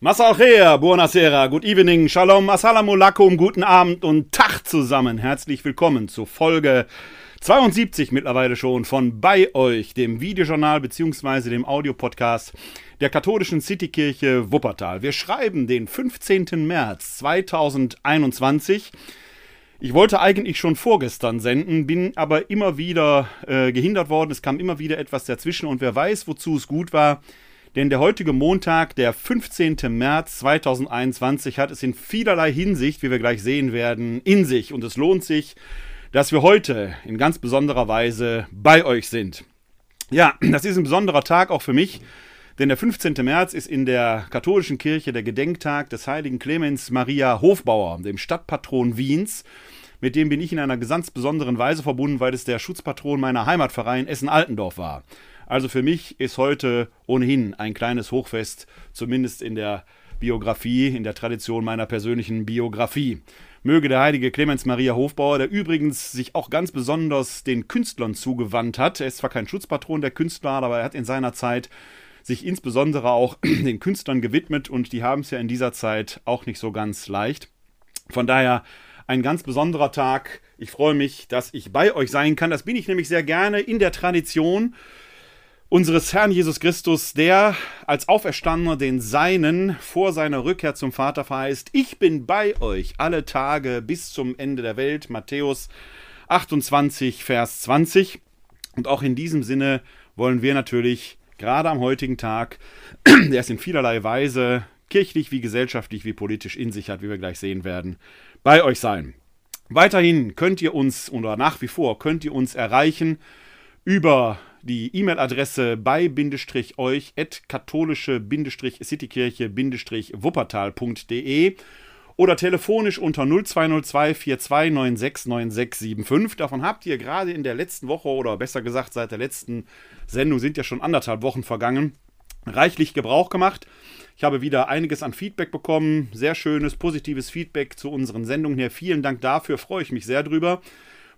Masalchea, buonasera, good evening, shalom, assalamu alaikum, guten Abend und Tag zusammen. Herzlich willkommen zur Folge 72 mittlerweile schon von Bei euch, dem Videojournal bzw. dem Audiopodcast der katholischen Citykirche Wuppertal. Wir schreiben den 15. März 2021. Ich wollte eigentlich schon vorgestern senden, bin aber immer wieder äh, gehindert worden. Es kam immer wieder etwas dazwischen und wer weiß, wozu es gut war. Denn der heutige Montag, der 15. März 2021, hat es in vielerlei Hinsicht, wie wir gleich sehen werden, in sich. Und es lohnt sich, dass wir heute in ganz besonderer Weise bei euch sind. Ja, das ist ein besonderer Tag auch für mich, denn der 15. März ist in der katholischen Kirche der Gedenktag des heiligen Clemens Maria Hofbauer, dem Stadtpatron Wiens. Mit dem bin ich in einer ganz besonderen Weise verbunden, weil es der Schutzpatron meiner Heimatverein Essen-Altendorf war. Also für mich ist heute ohnehin ein kleines Hochfest, zumindest in der Biografie, in der Tradition meiner persönlichen Biografie. Möge der heilige Clemens Maria Hofbauer, der übrigens sich auch ganz besonders den Künstlern zugewandt hat, er ist zwar kein Schutzpatron der Künstler, aber er hat in seiner Zeit sich insbesondere auch den Künstlern gewidmet und die haben es ja in dieser Zeit auch nicht so ganz leicht. Von daher ein ganz besonderer Tag. Ich freue mich, dass ich bei euch sein kann. Das bin ich nämlich sehr gerne in der Tradition unseres Herrn Jesus Christus, der als Auferstandener den Seinen vor seiner Rückkehr zum Vater verheißt, ich bin bei euch alle Tage bis zum Ende der Welt, Matthäus 28, Vers 20. Und auch in diesem Sinne wollen wir natürlich gerade am heutigen Tag, der es in vielerlei Weise kirchlich wie gesellschaftlich wie politisch in sich hat, wie wir gleich sehen werden, bei euch sein. Weiterhin könnt ihr uns, oder nach wie vor, könnt ihr uns erreichen über die E-Mail-Adresse bei-euch at katholische-citykirche-wuppertal.de oder telefonisch unter 0202 42969675. Davon habt ihr gerade in der letzten Woche oder besser gesagt seit der letzten Sendung sind ja schon anderthalb Wochen vergangen, reichlich Gebrauch gemacht. Ich habe wieder einiges an Feedback bekommen, sehr schönes, positives Feedback zu unseren Sendungen her. Vielen Dank dafür, freue ich mich sehr drüber.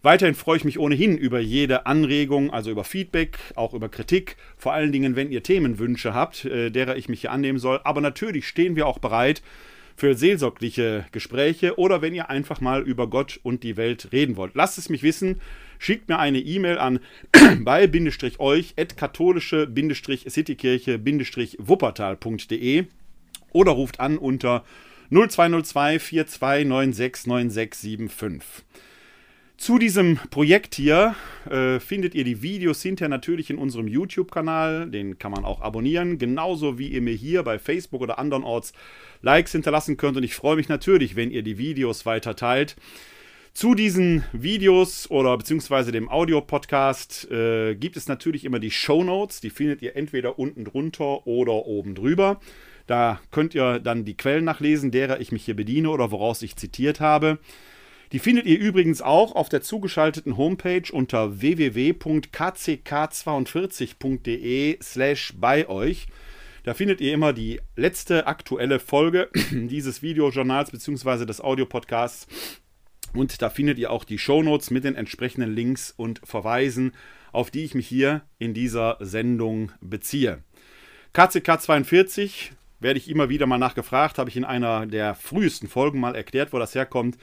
Weiterhin freue ich mich ohnehin über jede Anregung, also über Feedback, auch über Kritik, vor allen Dingen, wenn ihr Themenwünsche habt, äh, derer ich mich hier annehmen soll. Aber natürlich stehen wir auch bereit für seelsorgliche Gespräche oder wenn ihr einfach mal über Gott und die Welt reden wollt. Lasst es mich wissen. Schickt mir eine E-Mail an bei-euch at katholische-citykirche-wuppertal.de oder ruft an unter 0202 4296 9675. Zu diesem Projekt hier äh, findet ihr die Videos hinterher natürlich in unserem YouTube-Kanal. Den kann man auch abonnieren. Genauso wie ihr mir hier bei Facebook oder andernorts Likes hinterlassen könnt. Und ich freue mich natürlich, wenn ihr die Videos weiter teilt. Zu diesen Videos oder beziehungsweise dem Audio-Podcast äh, gibt es natürlich immer die Show Notes. Die findet ihr entweder unten drunter oder oben drüber. Da könnt ihr dann die Quellen nachlesen, derer ich mich hier bediene oder woraus ich zitiert habe. Die findet ihr übrigens auch auf der zugeschalteten Homepage unter www.kck42.de slash bei euch. Da findet ihr immer die letzte aktuelle Folge dieses Videojournals bzw. des Audiopodcasts. Und da findet ihr auch die Shownotes mit den entsprechenden Links und Verweisen, auf die ich mich hier in dieser Sendung beziehe. KCK 42 werde ich immer wieder mal nachgefragt, habe ich in einer der frühesten Folgen mal erklärt, wo das herkommt.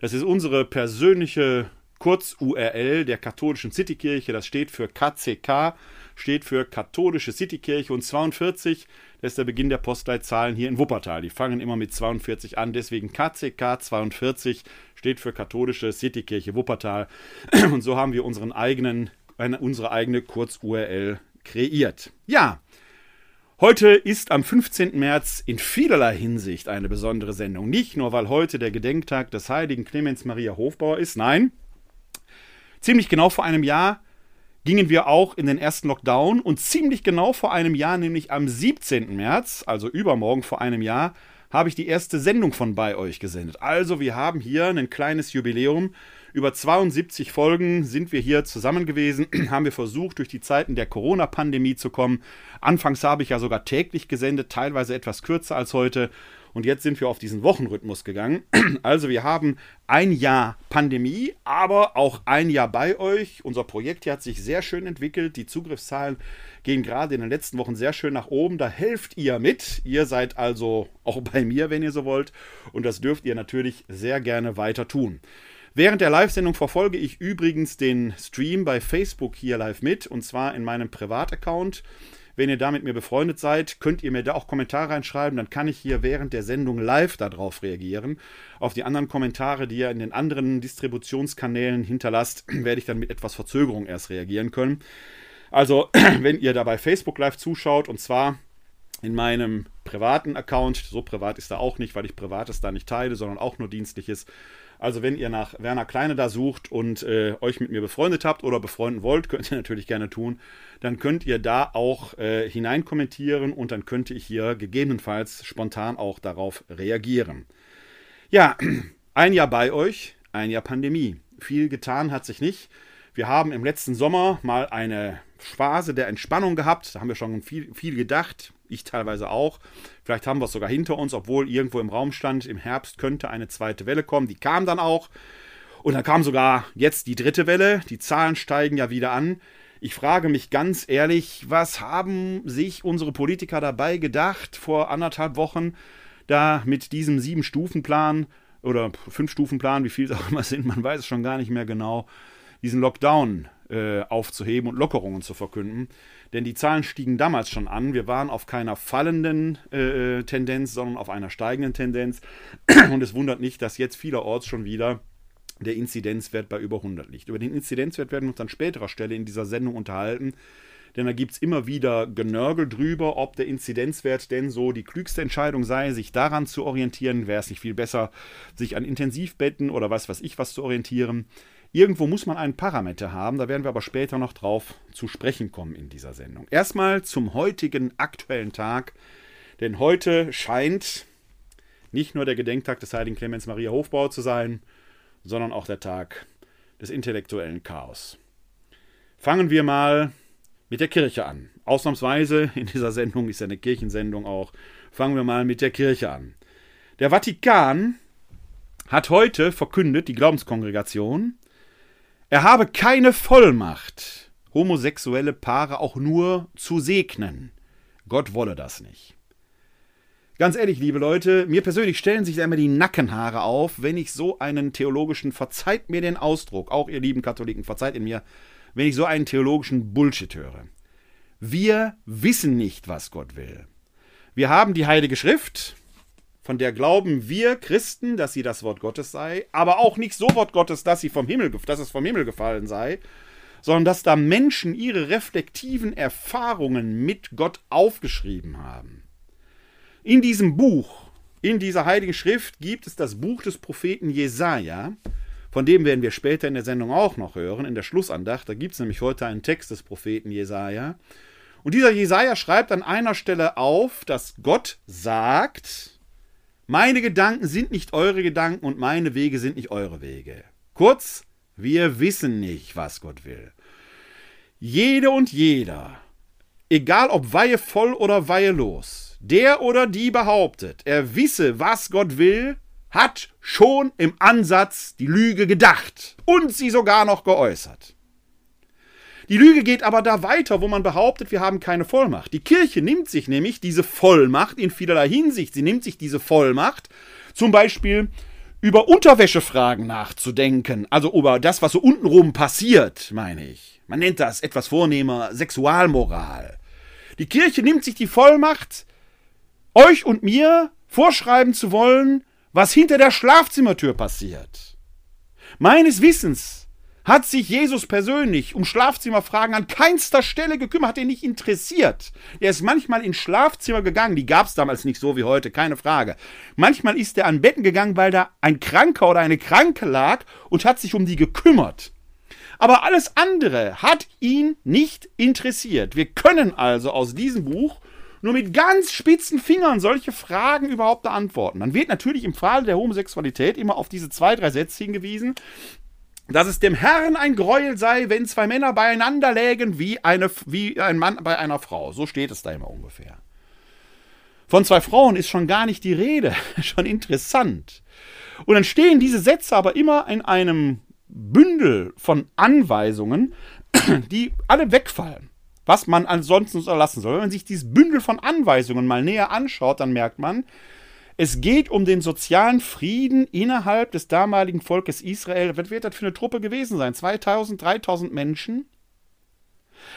Das ist unsere persönliche Kurz-URL der katholischen Citykirche. Das steht für KCK, steht für katholische Citykirche und 42, das ist der Beginn der Postleitzahlen hier in Wuppertal. Die fangen immer mit 42 an, deswegen KCK 42 steht für katholische Citykirche Wuppertal. Und so haben wir unseren eigenen, eine, unsere eigene Kurz-URL kreiert. Ja, Heute ist am 15. März in vielerlei Hinsicht eine besondere Sendung. Nicht nur, weil heute der Gedenktag des heiligen Clemens Maria Hofbauer ist, nein, ziemlich genau vor einem Jahr gingen wir auch in den ersten Lockdown und ziemlich genau vor einem Jahr, nämlich am 17. März, also übermorgen vor einem Jahr, habe ich die erste Sendung von bei euch gesendet. Also wir haben hier ein kleines Jubiläum Über 72 Folgen sind wir hier zusammen gewesen, haben wir versucht, durch die Zeiten der Corona-Pandemie zu kommen. Anfangs habe ich ja sogar täglich gesendet, teilweise etwas kürzer als heute. Und jetzt sind wir auf diesen Wochenrhythmus gegangen. Also wir haben ein Jahr Pandemie, aber auch ein Jahr bei euch. Unser Projekt hier hat sich sehr schön entwickelt. Die Zugriffszahlen gehen gerade in den letzten Wochen sehr schön nach oben. Da helft ihr mit. Ihr seid also auch bei mir, wenn ihr so wollt. Und das dürft ihr natürlich sehr gerne weiter tun. Während der Live-Sendung verfolge ich übrigens den Stream bei Facebook hier live mit und zwar in meinem Privataccount. Wenn ihr da mit mir befreundet seid, könnt ihr mir da auch Kommentare reinschreiben. Dann kann ich hier während der Sendung live darauf reagieren. Auf die anderen Kommentare, die ihr in den anderen Distributionskanälen hinterlasst, werde ich dann mit etwas Verzögerung erst reagieren können. Also, wenn ihr da bei Facebook live zuschaut, und zwar in meinem privaten Account, so privat ist er auch nicht, weil ich Privates da nicht teile, sondern auch nur Dienstliches, also wenn ihr nach Werner Kleine da sucht und äh, euch mit mir befreundet habt oder befreunden wollt, könnt ihr natürlich gerne tun. Dann könnt ihr da auch äh, hinein und dann könnte ich hier gegebenenfalls spontan auch darauf reagieren. Ja, ein Jahr bei euch, ein Jahr Pandemie. Viel getan hat sich nicht. Wir haben im letzten Sommer mal eine Phase der Entspannung gehabt. Da haben wir schon viel, viel gedacht. Ich teilweise auch. Vielleicht haben wir es sogar hinter uns, obwohl irgendwo im Raum stand, im Herbst könnte eine zweite Welle kommen. Die kam dann auch. Und dann kam sogar jetzt die dritte Welle. Die Zahlen steigen ja wieder an. Ich frage mich ganz ehrlich, was haben sich unsere Politiker dabei gedacht vor anderthalb Wochen, da mit diesem Sieben-Stufen-Plan oder Fünf-Stufen-Plan, wie viel es auch immer sind, man weiß es schon gar nicht mehr genau, diesen Lockdown äh, aufzuheben und Lockerungen zu verkünden. Denn die Zahlen stiegen damals schon an. Wir waren auf keiner fallenden äh, Tendenz, sondern auf einer steigenden Tendenz. Und es wundert nicht, dass jetzt vielerorts schon wieder der Inzidenzwert bei über 100 liegt. Über den Inzidenzwert werden wir uns an späterer Stelle in dieser Sendung unterhalten. Denn da gibt es immer wieder Genörgel drüber, ob der Inzidenzwert denn so die klügste Entscheidung sei, sich daran zu orientieren. Wäre es nicht viel besser, sich an Intensivbetten oder was weiß ich was zu orientieren. Irgendwo muss man einen Parameter haben, da werden wir aber später noch drauf zu sprechen kommen in dieser Sendung. Erstmal zum heutigen aktuellen Tag, denn heute scheint nicht nur der Gedenktag des heiligen Clemens Maria Hofbauer zu sein, sondern auch der Tag des intellektuellen Chaos. Fangen wir mal mit der Kirche an. Ausnahmsweise in dieser Sendung ist ja eine Kirchensendung auch. Fangen wir mal mit der Kirche an. Der Vatikan hat heute verkündet, die Glaubenskongregation, er habe keine Vollmacht, homosexuelle Paare auch nur zu segnen. Gott wolle das nicht. Ganz ehrlich, liebe Leute, mir persönlich stellen sich immer die Nackenhaare auf, wenn ich so einen theologischen, verzeiht mir den Ausdruck, auch ihr lieben Katholiken, verzeiht ihn mir, wenn ich so einen theologischen Bullshit höre. Wir wissen nicht, was Gott will. Wir haben die Heilige Schrift, von der glauben wir Christen, dass sie das Wort Gottes sei, aber auch nicht so Wort Gottes, dass, sie vom Himmel, dass es vom Himmel gefallen sei, sondern dass da Menschen ihre reflektiven Erfahrungen mit Gott aufgeschrieben haben. In diesem Buch, in dieser heiligen Schrift gibt es das Buch des Propheten Jesaja, von dem werden wir später in der Sendung auch noch hören, in der Schlussandacht. Da gibt es nämlich heute einen Text des Propheten Jesaja. Und dieser Jesaja schreibt an einer Stelle auf, dass Gott sagt, meine Gedanken sind nicht eure Gedanken und meine Wege sind nicht eure Wege. Kurz, wir wissen nicht, was Gott will. Jede und jeder, egal ob Weihe voll oder Weihe los, der oder die behauptet, er wisse, was Gott will, hat schon im Ansatz die Lüge gedacht und sie sogar noch geäußert. Die Lüge geht aber da weiter, wo man behauptet, wir haben keine Vollmacht. Die Kirche nimmt sich nämlich diese Vollmacht in vielerlei Hinsicht. Sie nimmt sich diese Vollmacht, zum Beispiel über Unterwäschefragen nachzudenken, also über das, was so untenrum passiert, meine ich. Man nennt das etwas vornehmer Sexualmoral. Die Kirche nimmt sich die Vollmacht, euch und mir vorschreiben zu wollen, was hinter der Schlafzimmertür passiert. Meines Wissens hat sich Jesus persönlich um Schlafzimmerfragen an keinster Stelle gekümmert, hat ihn nicht interessiert. Er ist manchmal ins Schlafzimmer gegangen, die gab es damals nicht so wie heute, keine Frage. Manchmal ist er an Betten gegangen, weil da ein Kranker oder eine Kranke lag und hat sich um die gekümmert. Aber alles andere hat ihn nicht interessiert. Wir können also aus diesem Buch nur mit ganz spitzen Fingern solche Fragen überhaupt beantworten. Dann wird natürlich im Fall der Homosexualität immer auf diese zwei, drei Sätze hingewiesen, dass es dem Herrn ein Gräuel sei, wenn zwei Männer beieinander lägen wie, eine, wie ein Mann bei einer Frau. So steht es da immer ungefähr. Von zwei Frauen ist schon gar nicht die Rede. schon interessant. Und dann stehen diese Sätze aber immer in einem Bündel von Anweisungen, die alle wegfallen. Was man ansonsten unterlassen soll. Wenn man sich dieses Bündel von Anweisungen mal näher anschaut, dann merkt man, es geht um den sozialen Frieden innerhalb des damaligen Volkes Israel. Was wird das für eine Truppe gewesen sein? 2000, 3000 Menschen?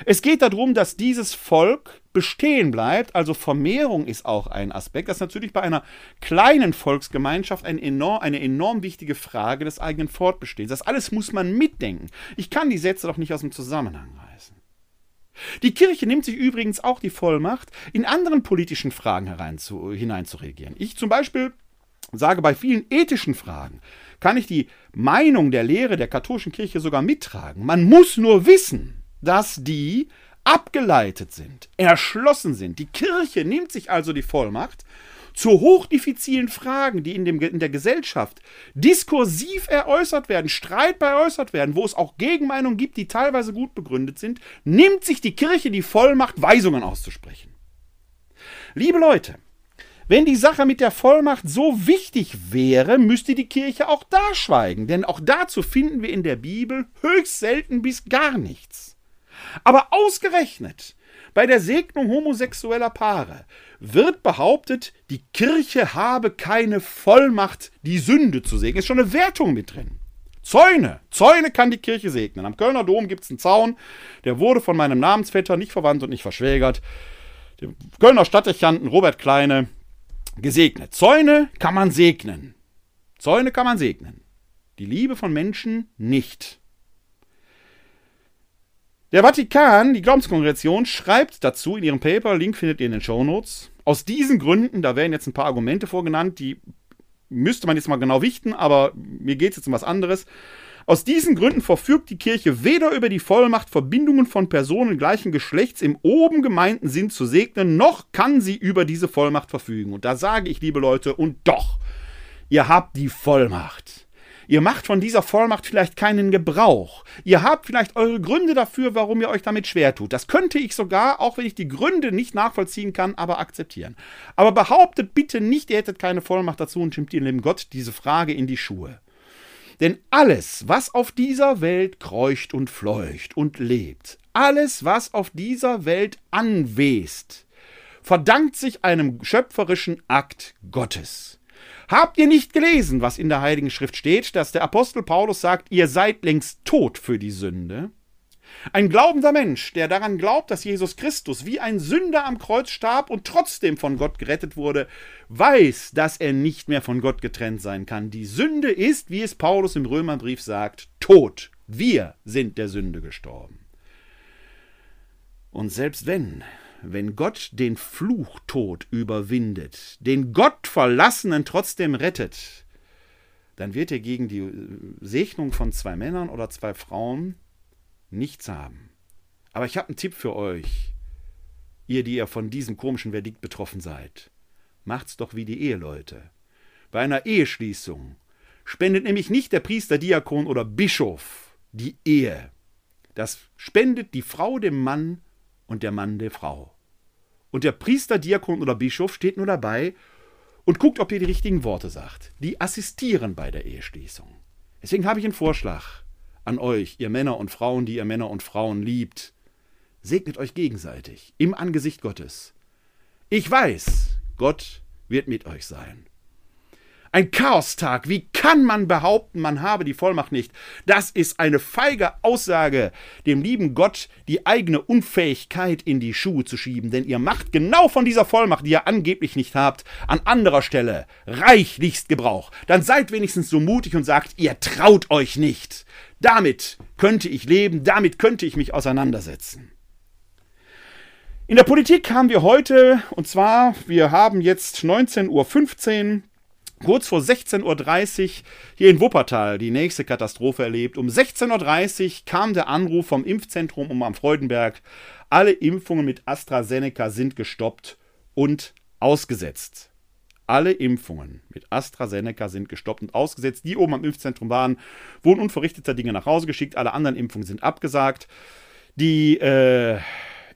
Es geht darum, dass dieses Volk bestehen bleibt. Also Vermehrung ist auch ein Aspekt. Das ist natürlich bei einer kleinen Volksgemeinschaft eine enorm, eine enorm wichtige Frage des eigenen Fortbestehens. Das alles muss man mitdenken. Ich kann die Sätze doch nicht aus dem Zusammenhang reißen. Die Kirche nimmt sich übrigens auch die Vollmacht, in anderen politischen Fragen hineinzuregieren. Ich zum Beispiel sage, bei vielen ethischen Fragen kann ich die Meinung der Lehre der katholischen Kirche sogar mittragen. Man muss nur wissen, dass die abgeleitet sind, erschlossen sind. Die Kirche nimmt sich also die Vollmacht, zu hochdiffizilen Fragen, die in, dem, in der Gesellschaft diskursiv eräußert werden, streitbar eräußert werden, wo es auch Gegenmeinungen gibt, die teilweise gut begründet sind, nimmt sich die Kirche die Vollmacht, Weisungen auszusprechen. Liebe Leute, wenn die Sache mit der Vollmacht so wichtig wäre, müsste die Kirche auch da schweigen, denn auch dazu finden wir in der Bibel höchst selten bis gar nichts. Aber ausgerechnet bei der Segnung homosexueller Paare wird behauptet, die Kirche habe keine Vollmacht, die Sünde zu segnen. Ist schon eine Wertung mit drin. Zäune. Zäune kann die Kirche segnen. Am Kölner Dom gibt es einen Zaun, der wurde von meinem Namensvetter nicht verwandt und nicht verschwägert. Dem Kölner Stadtdechanten Robert Kleine gesegnet. Zäune kann man segnen. Zäune kann man segnen. Die Liebe von Menschen nicht. Der Vatikan, die Glaubenskongregation, schreibt dazu in ihrem Paper, Link findet ihr in den Show Notes. Aus diesen Gründen, da werden jetzt ein paar Argumente vorgenannt, die müsste man jetzt mal genau wichten, aber mir geht es jetzt um was anderes. Aus diesen Gründen verfügt die Kirche weder über die Vollmacht, Verbindungen von Personen gleichen Geschlechts im oben gemeinten Sinn zu segnen, noch kann sie über diese Vollmacht verfügen. Und da sage ich, liebe Leute, und doch, ihr habt die Vollmacht. Ihr macht von dieser Vollmacht vielleicht keinen Gebrauch. Ihr habt vielleicht eure Gründe dafür, warum ihr euch damit schwer tut. Das könnte ich sogar, auch wenn ich die Gründe nicht nachvollziehen kann, aber akzeptieren. Aber behauptet bitte nicht, ihr hättet keine Vollmacht dazu und stimmt ihr dem Gott diese Frage in die Schuhe. Denn alles, was auf dieser Welt kreucht und fleucht und lebt, alles, was auf dieser Welt anwest, verdankt sich einem schöpferischen Akt Gottes. Habt ihr nicht gelesen, was in der Heiligen Schrift steht, dass der Apostel Paulus sagt, ihr seid längst tot für die Sünde? Ein glaubender Mensch, der daran glaubt, dass Jesus Christus wie ein Sünder am Kreuz starb und trotzdem von Gott gerettet wurde, weiß, dass er nicht mehr von Gott getrennt sein kann. Die Sünde ist, wie es Paulus im Römerbrief sagt, tot. Wir sind der Sünde gestorben. Und selbst wenn wenn Gott den Fluchtod überwindet, den Gottverlassenen trotzdem rettet, dann wird er gegen die Segnung von zwei Männern oder zwei Frauen nichts haben. Aber ich habe einen Tipp für euch, ihr, die ihr von diesem komischen Verdikt betroffen seid. Macht's doch wie die Eheleute. Bei einer Eheschließung spendet nämlich nicht der Priester, Diakon oder Bischof die Ehe. Das spendet die Frau dem Mann und der Mann der Frau. Und der Priester, Diakon oder Bischof steht nur dabei und guckt, ob ihr die richtigen Worte sagt. Die assistieren bei der Eheschließung. Deswegen habe ich einen Vorschlag an euch, ihr Männer und Frauen, die ihr Männer und Frauen liebt. Segnet euch gegenseitig im Angesicht Gottes. Ich weiß, Gott wird mit euch sein. Ein Chaostag. Wie kann man behaupten, man habe die Vollmacht nicht? Das ist eine feige Aussage, dem lieben Gott die eigene Unfähigkeit in die Schuhe zu schieben, denn ihr macht genau von dieser Vollmacht, die ihr angeblich nicht habt, an anderer Stelle reichlichst Gebrauch. Dann seid wenigstens so mutig und sagt, ihr traut euch nicht. Damit könnte ich leben, damit könnte ich mich auseinandersetzen. In der Politik haben wir heute, und zwar, wir haben jetzt 19.15 Uhr, kurz vor 16.30 Uhr hier in Wuppertal die nächste Katastrophe erlebt. Um 16.30 Uhr kam der Anruf vom Impfzentrum um am Freudenberg. Alle Impfungen mit AstraZeneca sind gestoppt und ausgesetzt. Alle Impfungen mit AstraZeneca sind gestoppt und ausgesetzt. Die oben am Impfzentrum waren, wurden unverrichteter Dinge nach Hause geschickt. Alle anderen Impfungen sind abgesagt. Die äh,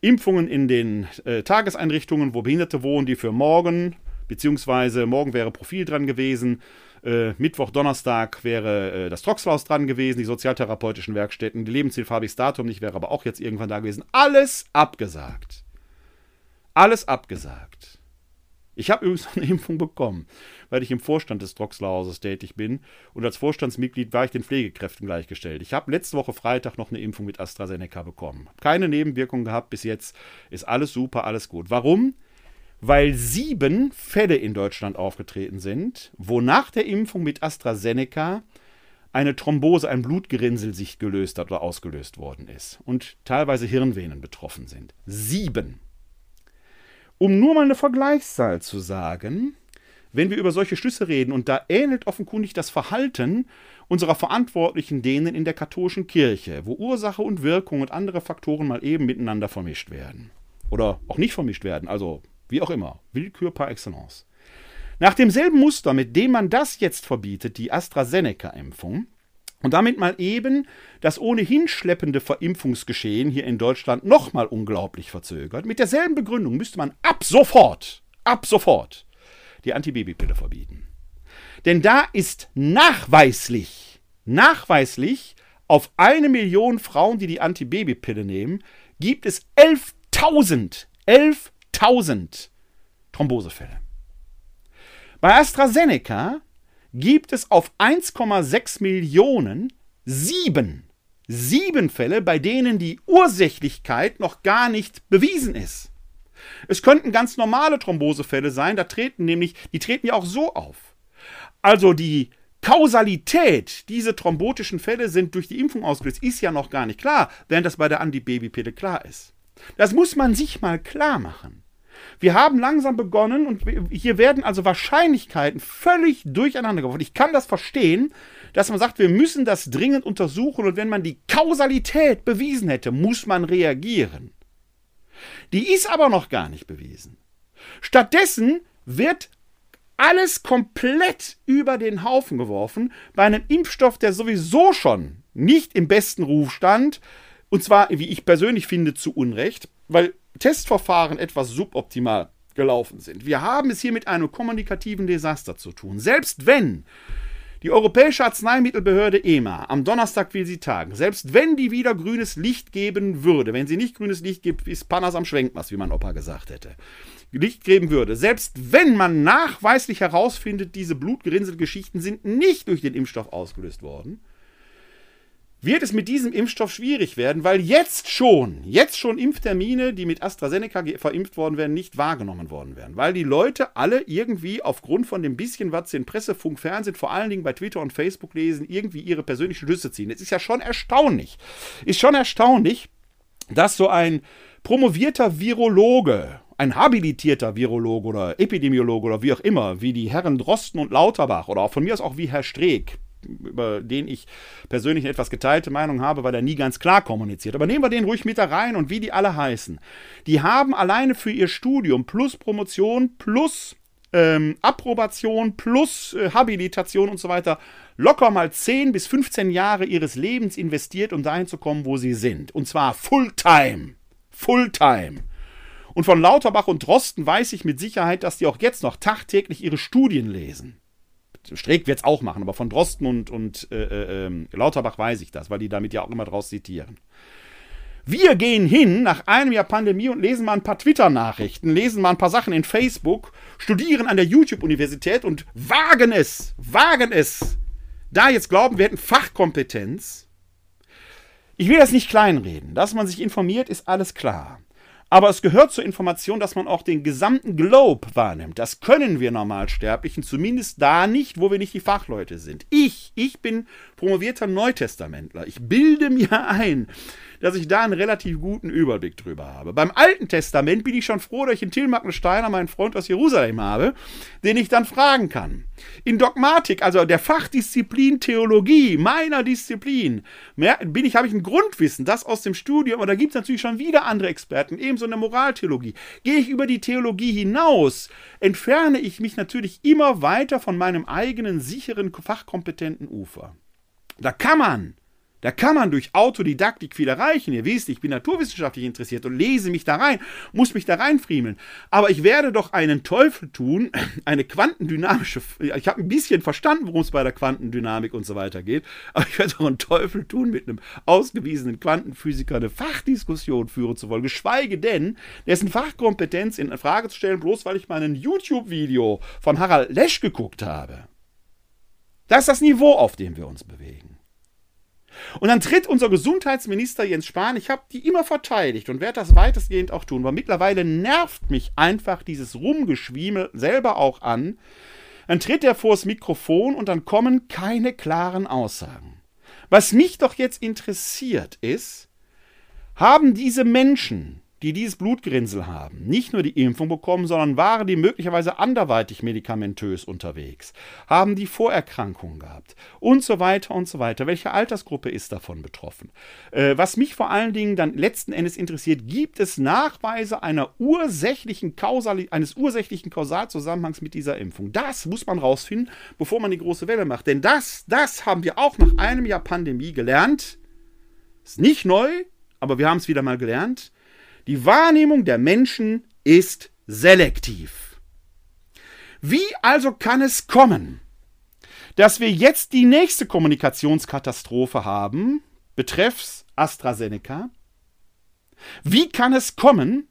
Impfungen in den äh, Tageseinrichtungen, wo Behinderte wohnen, die für morgen, beziehungsweise morgen wäre Profil dran gewesen, äh, Mittwoch, Donnerstag wäre äh, das Troxlaus dran gewesen, die sozialtherapeutischen Werkstätten, die ich das Datum nicht, wäre aber auch jetzt irgendwann da gewesen. Alles abgesagt. Alles abgesagt. Ich habe übrigens eine Impfung bekommen, weil ich im Vorstand des Droxlerhauses tätig bin und als Vorstandsmitglied war ich den Pflegekräften gleichgestellt. Ich habe letzte Woche Freitag noch eine Impfung mit AstraZeneca bekommen. Keine Nebenwirkungen gehabt bis jetzt. Ist alles super, alles gut. Warum? Weil sieben Fälle in Deutschland aufgetreten sind, wo nach der Impfung mit AstraZeneca eine Thrombose, ein Blutgerinnsel sich gelöst hat oder ausgelöst worden ist und teilweise Hirnvenen betroffen sind. Sieben. Um nur mal eine Vergleichszahl zu sagen, wenn wir über solche Schlüsse reden, und da ähnelt offenkundig das Verhalten unserer Verantwortlichen denen in der katholischen Kirche, wo Ursache und Wirkung und andere Faktoren mal eben miteinander vermischt werden. Oder auch nicht vermischt werden, also wie auch immer, Willkür par excellence. Nach demselben Muster, mit dem man das jetzt verbietet, die AstraZeneca-Impfung, und damit mal eben das ohnehin schleppende Verimpfungsgeschehen hier in Deutschland nochmal unglaublich verzögert. Mit derselben Begründung müsste man ab sofort, ab sofort die Antibabypille verbieten. Denn da ist nachweislich, nachweislich auf eine Million Frauen, die die Antibabypille nehmen, gibt es 11.000, 11.000 Thrombosefälle. Bei AstraZeneca gibt es auf 1,6 Millionen sieben, sieben Fälle, bei denen die Ursächlichkeit noch gar nicht bewiesen ist. Es könnten ganz normale Thrombosefälle sein, da treten nämlich, die treten ja auch so auf. Also die Kausalität, diese thrombotischen Fälle sind durch die Impfung ausgelöst, ist ja noch gar nicht klar, während das bei der Antibabypille klar ist. Das muss man sich mal klar machen. Wir haben langsam begonnen und hier werden also Wahrscheinlichkeiten völlig durcheinander geworfen. Ich kann das verstehen, dass man sagt, wir müssen das dringend untersuchen und wenn man die Kausalität bewiesen hätte, muss man reagieren. Die ist aber noch gar nicht bewiesen. Stattdessen wird alles komplett über den Haufen geworfen bei einem Impfstoff, der sowieso schon nicht im besten Ruf stand, und zwar, wie ich persönlich finde, zu Unrecht, weil Testverfahren etwas suboptimal gelaufen sind. Wir haben es hier mit einem kommunikativen Desaster zu tun. Selbst wenn die Europäische Arzneimittelbehörde EMA am Donnerstag will sie tagen, selbst wenn die wieder grünes Licht geben würde, wenn sie nicht grünes Licht gibt, ist Panas am Schwenkmaß, wie mein Opa gesagt hätte, Licht geben würde, selbst wenn man nachweislich herausfindet, diese Blutgerinnselgeschichten sind nicht durch den Impfstoff ausgelöst worden, wird es mit diesem Impfstoff schwierig werden, weil jetzt schon, jetzt schon Impftermine, die mit AstraZeneca verimpft worden wären, nicht wahrgenommen worden wären. Weil die Leute alle irgendwie aufgrund von dem bisschen, was sie in Presse, Funk, Fernsehen, vor allen Dingen bei Twitter und Facebook lesen, irgendwie ihre persönlichen Schlüsse ziehen. Es ist ja schon erstaunlich. Ist schon erstaunlich, dass so ein promovierter Virologe, ein habilitierter Virologe oder Epidemiologe oder wie auch immer, wie die Herren Drosten und Lauterbach oder auch von mir aus auch wie Herr Streeck, über den ich persönlich eine etwas geteilte Meinung habe, weil er nie ganz klar kommuniziert. Aber nehmen wir den ruhig mit da rein und wie die alle heißen. Die haben alleine für ihr Studium plus Promotion plus ähm, Approbation plus äh, Habilitation und so weiter locker mal 10 bis 15 Jahre ihres Lebens investiert, um dahin zu kommen, wo sie sind. Und zwar Fulltime. Fulltime. Und von Lauterbach und Drosten weiß ich mit Sicherheit, dass die auch jetzt noch tagtäglich ihre Studien lesen. Streeck wird es auch machen, aber von Drosten und, und äh, äh, Lauterbach weiß ich das, weil die damit ja auch immer draus zitieren. Wir gehen hin nach einem Jahr Pandemie und lesen mal ein paar Twitter-Nachrichten, lesen mal ein paar Sachen in Facebook, studieren an der YouTube-Universität und wagen es, wagen es, da jetzt glauben, wir hätten Fachkompetenz. Ich will das nicht kleinreden. Dass man sich informiert, ist alles klar. Aber es gehört zur Information, dass man auch den gesamten Globe wahrnimmt. Das können wir Normalsterblichen, zumindest da nicht, wo wir nicht die Fachleute sind. Ich, ich bin promovierter Neutestamentler. Ich bilde mir ein, dass ich da einen relativ guten Überblick drüber habe. Beim Alten Testament bin ich schon froh, dass ich einen Tilmacken Steiner, meinen Freund aus Jerusalem habe, den ich dann fragen kann. In Dogmatik, also der Fachdisziplin Theologie, meiner Disziplin, bin ich, habe ich ein Grundwissen, das aus dem Studium, aber da gibt es natürlich schon wieder andere Experten, ebenso in der Moraltheologie. Gehe ich über die Theologie hinaus, entferne ich mich natürlich immer weiter von meinem eigenen sicheren, fachkompetenten Ufer. Da kann man da kann man durch Autodidaktik viel erreichen. Ihr wisst, ich bin naturwissenschaftlich interessiert und lese mich da rein, muss mich da reinfriemeln. Aber ich werde doch einen Teufel tun, eine quantendynamische. Ich habe ein bisschen verstanden, worum es bei der Quantendynamik und so weiter geht. Aber ich werde doch einen Teufel tun, mit einem ausgewiesenen Quantenphysiker eine Fachdiskussion führen zu wollen. Geschweige denn, dessen Fachkompetenz in Frage zu stellen, bloß weil ich mal ein YouTube-Video von Harald Lesch geguckt habe. Das ist das Niveau, auf dem wir uns bewegen. Und dann tritt unser Gesundheitsminister Jens Spahn, ich habe die immer verteidigt und werde das weitestgehend auch tun, weil mittlerweile nervt mich einfach dieses Rumgeschwiemel selber auch an. Dann tritt er vors Mikrofon und dann kommen keine klaren Aussagen. Was mich doch jetzt interessiert ist, haben diese Menschen, die dieses Blutgrinsel haben, nicht nur die Impfung bekommen, sondern waren die möglicherweise anderweitig medikamentös unterwegs, haben die Vorerkrankungen gehabt und so weiter und so weiter. Welche Altersgruppe ist davon betroffen? Äh, was mich vor allen Dingen dann letzten Endes interessiert, gibt es Nachweise einer ursächlichen Kausal eines ursächlichen Kausalzusammenhangs mit dieser Impfung? Das muss man rausfinden, bevor man die große Welle macht. Denn das, das haben wir auch nach einem Jahr Pandemie gelernt. Ist nicht neu, aber wir haben es wieder mal gelernt die Wahrnehmung der Menschen ist selektiv. Wie also kann es kommen, dass wir jetzt die nächste Kommunikationskatastrophe haben, betreffs AstraZeneca? Wie kann es kommen,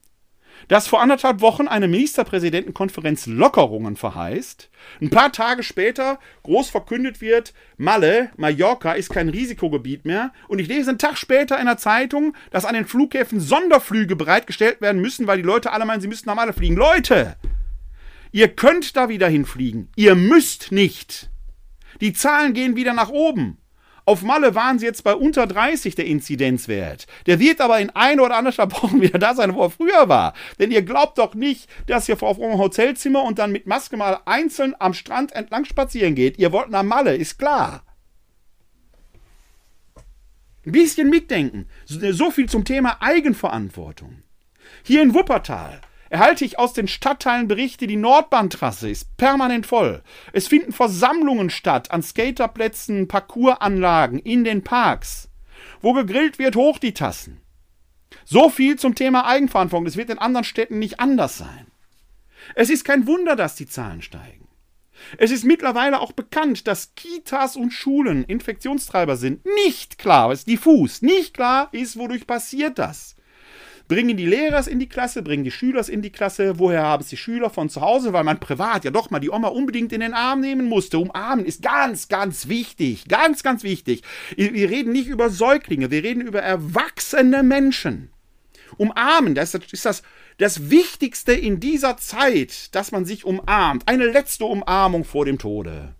dass vor anderthalb Wochen eine Ministerpräsidentenkonferenz Lockerungen verheißt, ein paar Tage später groß verkündet wird, Malle, Mallorca ist kein Risikogebiet mehr und ich lese einen Tag später in der Zeitung, dass an den Flughäfen Sonderflüge bereitgestellt werden müssen, weil die Leute alle meinen, sie müssten nach Malle fliegen. Leute, ihr könnt da wieder hinfliegen, ihr müsst nicht. Die Zahlen gehen wieder nach oben. Auf Malle waren sie jetzt bei unter 30 der Inzidenzwert. Der wird aber in ein oder anderthalb Wochen wieder da sein, wo er früher war. Denn ihr glaubt doch nicht, dass ihr auf eurem Hotelzimmer und dann mit Maske mal einzeln am Strand entlang spazieren geht. Ihr wollt nach Malle, ist klar. Ein bisschen mitdenken. So viel zum Thema Eigenverantwortung. Hier in Wuppertal erhalte ich aus den Stadtteilen Berichte, die Nordbahntrasse ist permanent voll. Es finden Versammlungen statt an Skaterplätzen, Parcoursanlagen, in den Parks. Wo gegrillt wird, hoch die Tassen. So viel zum Thema Eigenverantwortung. Das wird in anderen Städten nicht anders sein. Es ist kein Wunder, dass die Zahlen steigen. Es ist mittlerweile auch bekannt, dass Kitas und Schulen Infektionstreiber sind. Nicht klar, es ist diffus. Nicht klar ist, wodurch passiert das. Bringen die Lehrer in die Klasse, bringen die Schüler in die Klasse. Woher haben es die Schüler von zu Hause? Weil man privat ja doch mal die Oma unbedingt in den Arm nehmen musste. Umarmen ist ganz, ganz wichtig. Ganz, ganz wichtig. Wir reden nicht über Säuglinge, wir reden über erwachsene Menschen. Umarmen, das ist das, das Wichtigste in dieser Zeit, dass man sich umarmt. Eine letzte Umarmung vor dem Tode.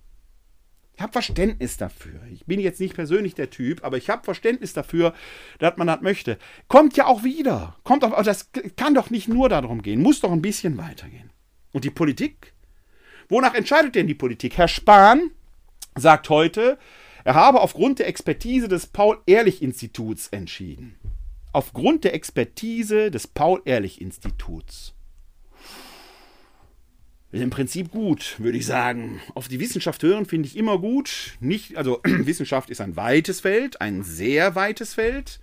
Ich habe Verständnis dafür. Ich bin jetzt nicht persönlich der Typ, aber ich habe Verständnis dafür, dass man das möchte. Kommt ja auch wieder. Kommt auch, das kann doch nicht nur darum gehen, muss doch ein bisschen weitergehen. Und die Politik? Wonach entscheidet denn die Politik? Herr Spahn sagt heute, er habe aufgrund der Expertise des Paul-Ehrlich-Instituts entschieden. Aufgrund der Expertise des Paul-Ehrlich-Instituts. Im Prinzip gut, würde ich sagen. Auf die Wissenschaft hören finde ich immer gut. Nicht, also Wissenschaft ist ein weites Feld, ein sehr weites Feld.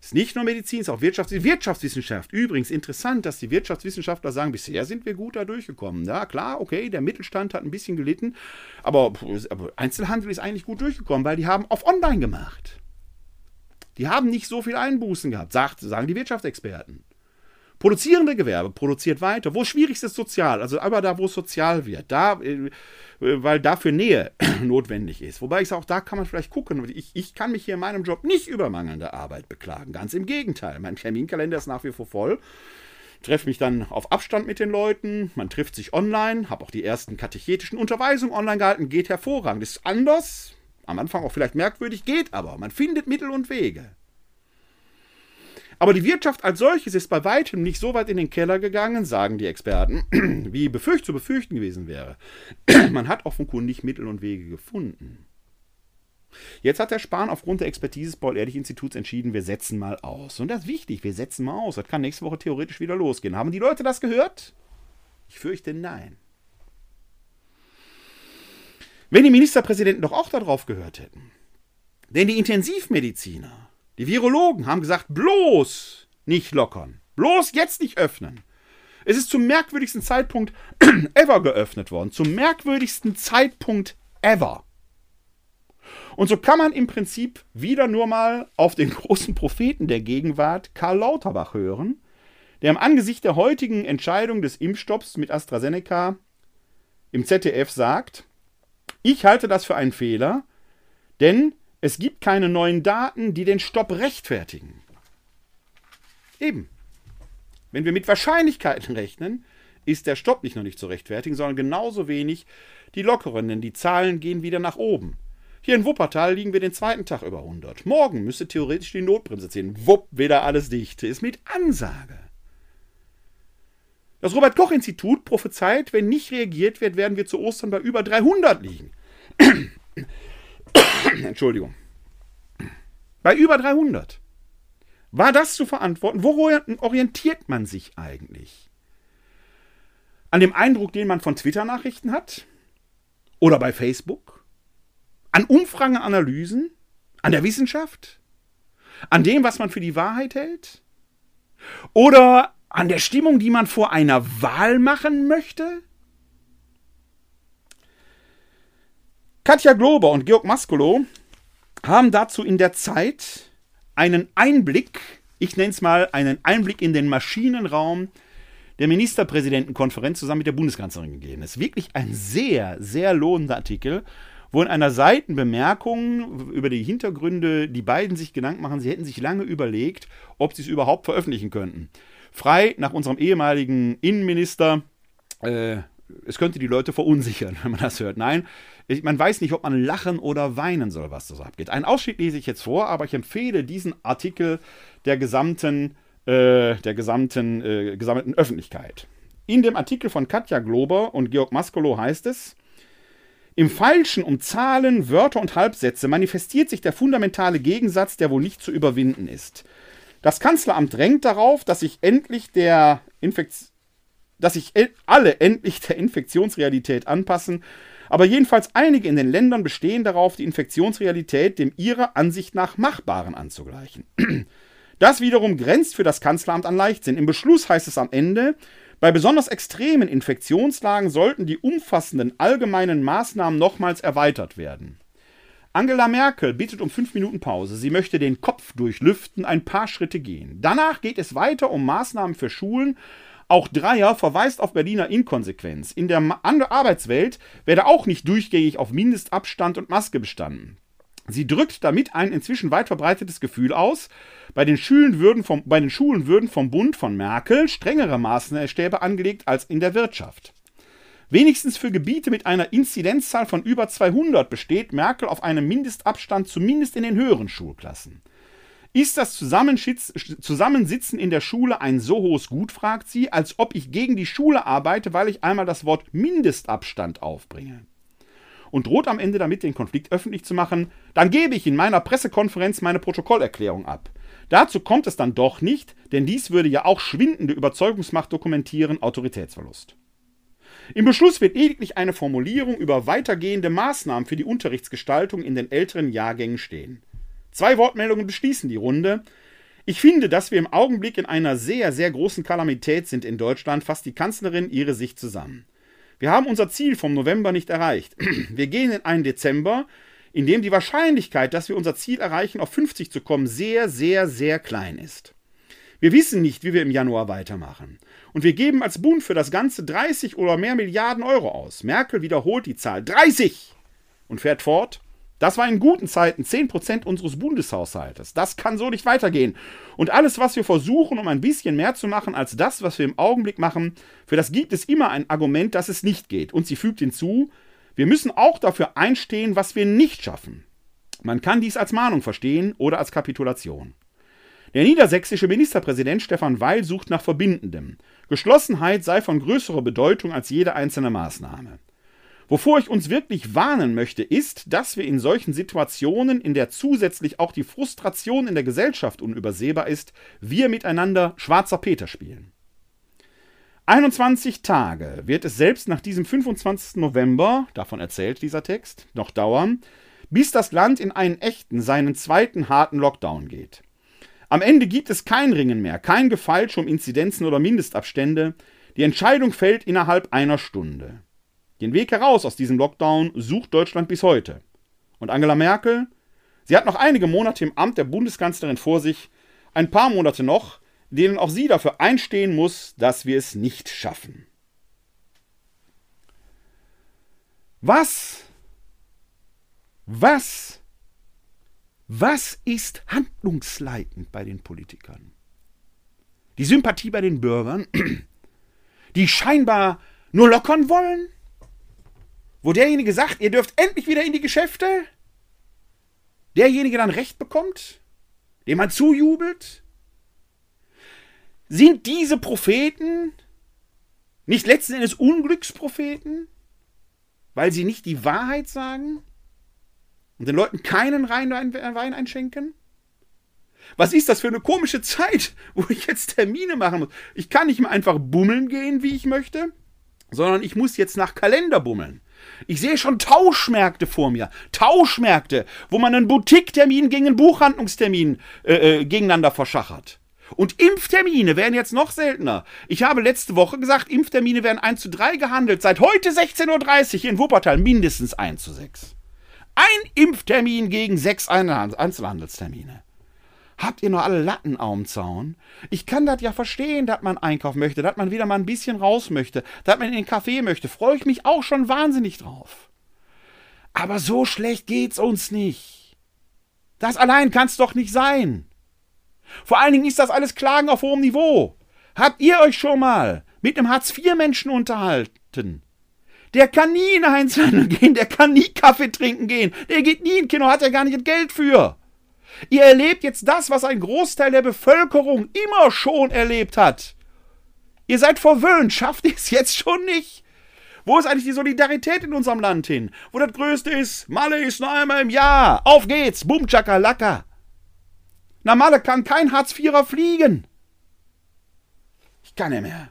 Ist nicht nur Medizin, ist auch Wirtschafts Wirtschaftswissenschaft. Übrigens interessant, dass die Wirtschaftswissenschaftler sagen, bisher sind wir gut da durchgekommen. Ja, klar, okay, der Mittelstand hat ein bisschen gelitten, aber, aber Einzelhandel ist eigentlich gut durchgekommen, weil die haben auf Online gemacht. Die haben nicht so viel Einbußen gehabt, sagt, sagen die Wirtschaftsexperten. Produzierende Gewerbe produziert weiter. Wo schwierig ist sozial, also aber da, wo es sozial wird, da, äh, weil dafür Nähe notwendig ist. Wobei ich sage, auch da kann man vielleicht gucken. Ich, ich kann mich hier in meinem Job nicht über mangelnde Arbeit beklagen. Ganz im Gegenteil. Mein Terminkalender ist nach wie vor voll. Treffe mich dann auf Abstand mit den Leuten, man trifft sich online, habe auch die ersten katechetischen Unterweisungen online gehalten, geht hervorragend. Ist anders, am Anfang auch vielleicht merkwürdig, geht aber. Man findet Mittel und Wege. Aber die Wirtschaft als solches ist bei weitem nicht so weit in den Keller gegangen, sagen die Experten, wie befürcht zu befürchten gewesen wäre. Man hat offenkundig Mittel und Wege gefunden. Jetzt hat der Spahn aufgrund der Expertise des Paul-Ehrlich-Instituts entschieden, wir setzen mal aus. Und das ist wichtig, wir setzen mal aus. Das kann nächste Woche theoretisch wieder losgehen. Haben die Leute das gehört? Ich fürchte nein. Wenn die Ministerpräsidenten doch auch darauf gehört hätten. Denn die Intensivmediziner, die Virologen haben gesagt, bloß nicht lockern. Bloß jetzt nicht öffnen. Es ist zum merkwürdigsten Zeitpunkt ever geöffnet worden. Zum merkwürdigsten Zeitpunkt ever. Und so kann man im Prinzip wieder nur mal auf den großen Propheten der Gegenwart, Karl Lauterbach, hören, der im Angesicht der heutigen Entscheidung des Impfstopps mit AstraZeneca im ZDF sagt, ich halte das für einen Fehler, denn es gibt keine neuen Daten, die den Stopp rechtfertigen. Eben. Wenn wir mit Wahrscheinlichkeiten rechnen, ist der Stopp nicht nur nicht zu rechtfertigen, sondern genauso wenig die lockeren, denn die Zahlen gehen wieder nach oben. Hier in Wuppertal liegen wir den zweiten Tag über 100. Morgen müsste theoretisch die Notbremse ziehen. Wupp, wieder alles dicht. Ist mit Ansage. Das Robert-Koch-Institut prophezeit, wenn nicht reagiert wird, werden wir zu Ostern bei über 300 liegen. Entschuldigung. Bei über 300. War das zu verantworten? Woran orientiert man sich eigentlich? An dem Eindruck, den man von Twitter-Nachrichten hat? Oder bei Facebook? An Umfrageanalysen? An der Wissenschaft? An dem, was man für die Wahrheit hält? Oder an der Stimmung, die man vor einer Wahl machen möchte? Katja Glober und Georg Maskolo haben dazu in der Zeit einen Einblick, ich nenne es mal einen Einblick in den Maschinenraum der Ministerpräsidentenkonferenz zusammen mit der Bundeskanzlerin gegeben. Das ist wirklich ein sehr, sehr lohnender Artikel, wo in einer Seitenbemerkung über die Hintergründe die beiden sich Gedanken machen, sie hätten sich lange überlegt, ob sie es überhaupt veröffentlichen könnten frei nach unserem ehemaligen Innenminister. Äh, es könnte die Leute verunsichern, wenn man das hört. Nein, man weiß nicht, ob man lachen oder weinen soll, was das abgeht. Einen Ausschnitt lese ich jetzt vor, aber ich empfehle diesen Artikel der gesamten, äh, der gesamten, äh, gesammelten Öffentlichkeit. In dem Artikel von Katja Glober und Georg Maskolo heißt es, im Feilschen um Zahlen, Wörter und Halbsätze manifestiert sich der fundamentale Gegensatz, der wohl nicht zu überwinden ist. Das Kanzleramt drängt darauf, dass sich endlich der Infekt dass sich alle endlich der Infektionsrealität anpassen, aber jedenfalls einige in den Ländern bestehen darauf, die Infektionsrealität dem ihrer Ansicht nach Machbaren anzugleichen. Das wiederum grenzt für das Kanzleramt an Leichtsinn. Im Beschluss heißt es am Ende, bei besonders extremen Infektionslagen sollten die umfassenden allgemeinen Maßnahmen nochmals erweitert werden. Angela Merkel bittet um fünf Minuten Pause. Sie möchte den Kopf durchlüften, ein paar Schritte gehen. Danach geht es weiter um Maßnahmen für Schulen. Auch Dreier verweist auf Berliner Inkonsequenz. In der Arbeitswelt werde auch nicht durchgängig auf Mindestabstand und Maske bestanden. Sie drückt damit ein inzwischen weit verbreitetes Gefühl aus, bei den, Schulen würden vom, bei den Schulen würden vom Bund von Merkel strengere Maßstäbe angelegt als in der Wirtschaft. Wenigstens für Gebiete mit einer Inzidenzzahl von über 200 besteht Merkel auf einem Mindestabstand zumindest in den höheren Schulklassen. Ist das Zusammensitzen in der Schule ein so hohes Gut, fragt sie, als ob ich gegen die Schule arbeite, weil ich einmal das Wort Mindestabstand aufbringe. Und droht am Ende damit, den Konflikt öffentlich zu machen, dann gebe ich in meiner Pressekonferenz meine Protokollerklärung ab. Dazu kommt es dann doch nicht, denn dies würde ja auch schwindende Überzeugungsmacht dokumentieren, Autoritätsverlust. Im Beschluss wird lediglich eine Formulierung über weitergehende Maßnahmen für die Unterrichtsgestaltung in den älteren Jahrgängen stehen. Zwei Wortmeldungen beschließen die Runde. Ich finde, dass wir im Augenblick in einer sehr, sehr großen Kalamität sind in Deutschland, fasst die Kanzlerin ihre Sicht zusammen. Wir haben unser Ziel vom November nicht erreicht. Wir gehen in einen Dezember, in dem die Wahrscheinlichkeit, dass wir unser Ziel erreichen, auf 50 zu kommen, sehr, sehr, sehr klein ist. Wir wissen nicht, wie wir im Januar weitermachen. Und wir geben als Bund für das Ganze 30 oder mehr Milliarden Euro aus. Merkel wiederholt die Zahl 30 und fährt fort. Das war in guten Zeiten 10% unseres Bundeshaushaltes. Das kann so nicht weitergehen. Und alles, was wir versuchen, um ein bisschen mehr zu machen als das, was wir im Augenblick machen, für das gibt es immer ein Argument, dass es nicht geht. Und sie fügt hinzu, wir müssen auch dafür einstehen, was wir nicht schaffen. Man kann dies als Mahnung verstehen oder als Kapitulation. Der niedersächsische Ministerpräsident Stefan Weil sucht nach Verbindendem. Geschlossenheit sei von größerer Bedeutung als jede einzelne Maßnahme. Wovor ich uns wirklich warnen möchte, ist, dass wir in solchen Situationen, in der zusätzlich auch die Frustration in der Gesellschaft unübersehbar ist, wir miteinander Schwarzer Peter spielen. 21 Tage wird es selbst nach diesem 25. November, davon erzählt dieser Text, noch dauern, bis das Land in einen echten, seinen zweiten harten Lockdown geht. Am Ende gibt es kein Ringen mehr, kein Gefeilsche um Inzidenzen oder Mindestabstände. Die Entscheidung fällt innerhalb einer Stunde. Den Weg heraus aus diesem Lockdown sucht Deutschland bis heute. Und Angela Merkel? Sie hat noch einige Monate im Amt der Bundeskanzlerin vor sich, ein paar Monate noch, denen auch sie dafür einstehen muss, dass wir es nicht schaffen. Was? Was? Was ist handlungsleitend bei den Politikern? Die Sympathie bei den Bürgern, die scheinbar nur lockern wollen? Wo derjenige sagt, ihr dürft endlich wieder in die Geschäfte, derjenige dann Recht bekommt, dem man zujubelt? Sind diese Propheten nicht letzten Endes Unglückspropheten, weil sie nicht die Wahrheit sagen und den Leuten keinen Wein einschenken? Was ist das für eine komische Zeit, wo ich jetzt Termine machen muss? Ich kann nicht mehr einfach bummeln gehen, wie ich möchte, sondern ich muss jetzt nach Kalender bummeln. Ich sehe schon Tauschmärkte vor mir. Tauschmärkte, wo man einen Boutique-Termin gegen einen Buchhandlungstermin äh, äh, gegeneinander verschachert. Und Impftermine werden jetzt noch seltener. Ich habe letzte Woche gesagt, Impftermine werden 1 zu 3 gehandelt. Seit heute 16.30 Uhr in Wuppertal mindestens 1 zu 6. Ein Impftermin gegen sechs Einzelhandelstermine. Habt ihr noch alle Latten am Zaun? Ich kann das ja verstehen, dass man einkaufen möchte, dass man wieder mal ein bisschen raus möchte, dass man in den Café möchte. Freue ich mich auch schon wahnsinnig drauf. Aber so schlecht geht's uns nicht. Das allein kann's doch nicht sein. Vor allen Dingen ist das alles Klagen auf hohem Niveau. Habt ihr euch schon mal mit einem Hartz-IV-Menschen unterhalten? Der kann nie in Einzelhandel gehen, der kann nie Kaffee trinken gehen, der geht nie in Kino, hat ja gar nicht das Geld für. Ihr erlebt jetzt das, was ein Großteil der Bevölkerung immer schon erlebt hat. Ihr seid verwöhnt, schafft ihr es jetzt schon nicht? Wo ist eigentlich die Solidarität in unserem Land hin? Wo das Größte ist, Malle ist nur einmal im Jahr. Auf geht's, bum chakalaka. Na, Malle kann kein Hartz-Vierer fliegen. Ich kann nicht mehr.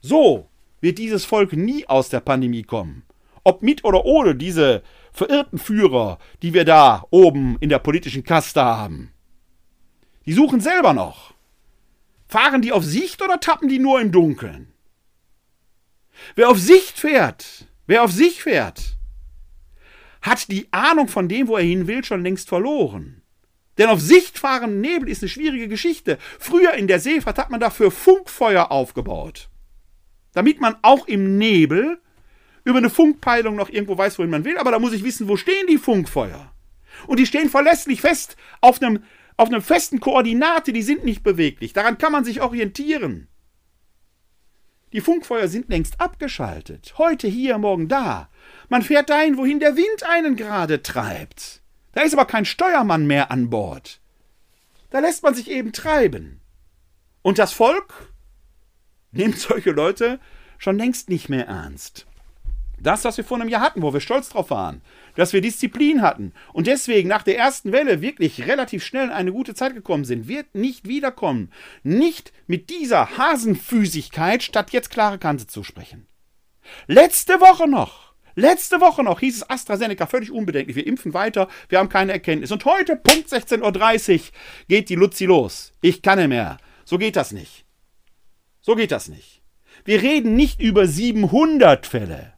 So wird dieses Volk nie aus der Pandemie kommen. Ob mit oder ohne diese verirrten Führer, die wir da oben in der politischen Kaste haben. Die suchen selber noch. Fahren die auf Sicht oder tappen die nur im Dunkeln? Wer auf Sicht fährt, wer auf sich fährt, hat die Ahnung von dem, wo er hin will, schon längst verloren. Denn auf Sicht fahren Nebel ist eine schwierige Geschichte. Früher in der Seefahrt hat man dafür Funkfeuer aufgebaut. Damit man auch im Nebel über eine Funkpeilung noch irgendwo weiß, wohin man will, aber da muss ich wissen, wo stehen die Funkfeuer. Und die stehen verlässlich fest auf einem, auf einem festen Koordinate, die sind nicht beweglich. Daran kann man sich orientieren. Die Funkfeuer sind längst abgeschaltet. Heute hier, morgen da. Man fährt dahin, wohin der Wind einen gerade treibt. Da ist aber kein Steuermann mehr an Bord. Da lässt man sich eben treiben. Und das Volk nimmt solche Leute schon längst nicht mehr ernst. Das, was wir vor einem Jahr hatten, wo wir stolz drauf waren, dass wir Disziplin hatten und deswegen nach der ersten Welle wirklich relativ schnell in eine gute Zeit gekommen sind, wird nicht wiederkommen. Nicht mit dieser Hasenfüßigkeit, statt jetzt klare Kante zu sprechen. Letzte Woche noch, letzte Woche noch hieß es AstraZeneca völlig unbedenklich. Wir impfen weiter, wir haben keine Erkenntnis. Und heute, Punkt 16.30 Uhr, geht die Luzi los. Ich kann nicht mehr. So geht das nicht. So geht das nicht. Wir reden nicht über 700 Fälle.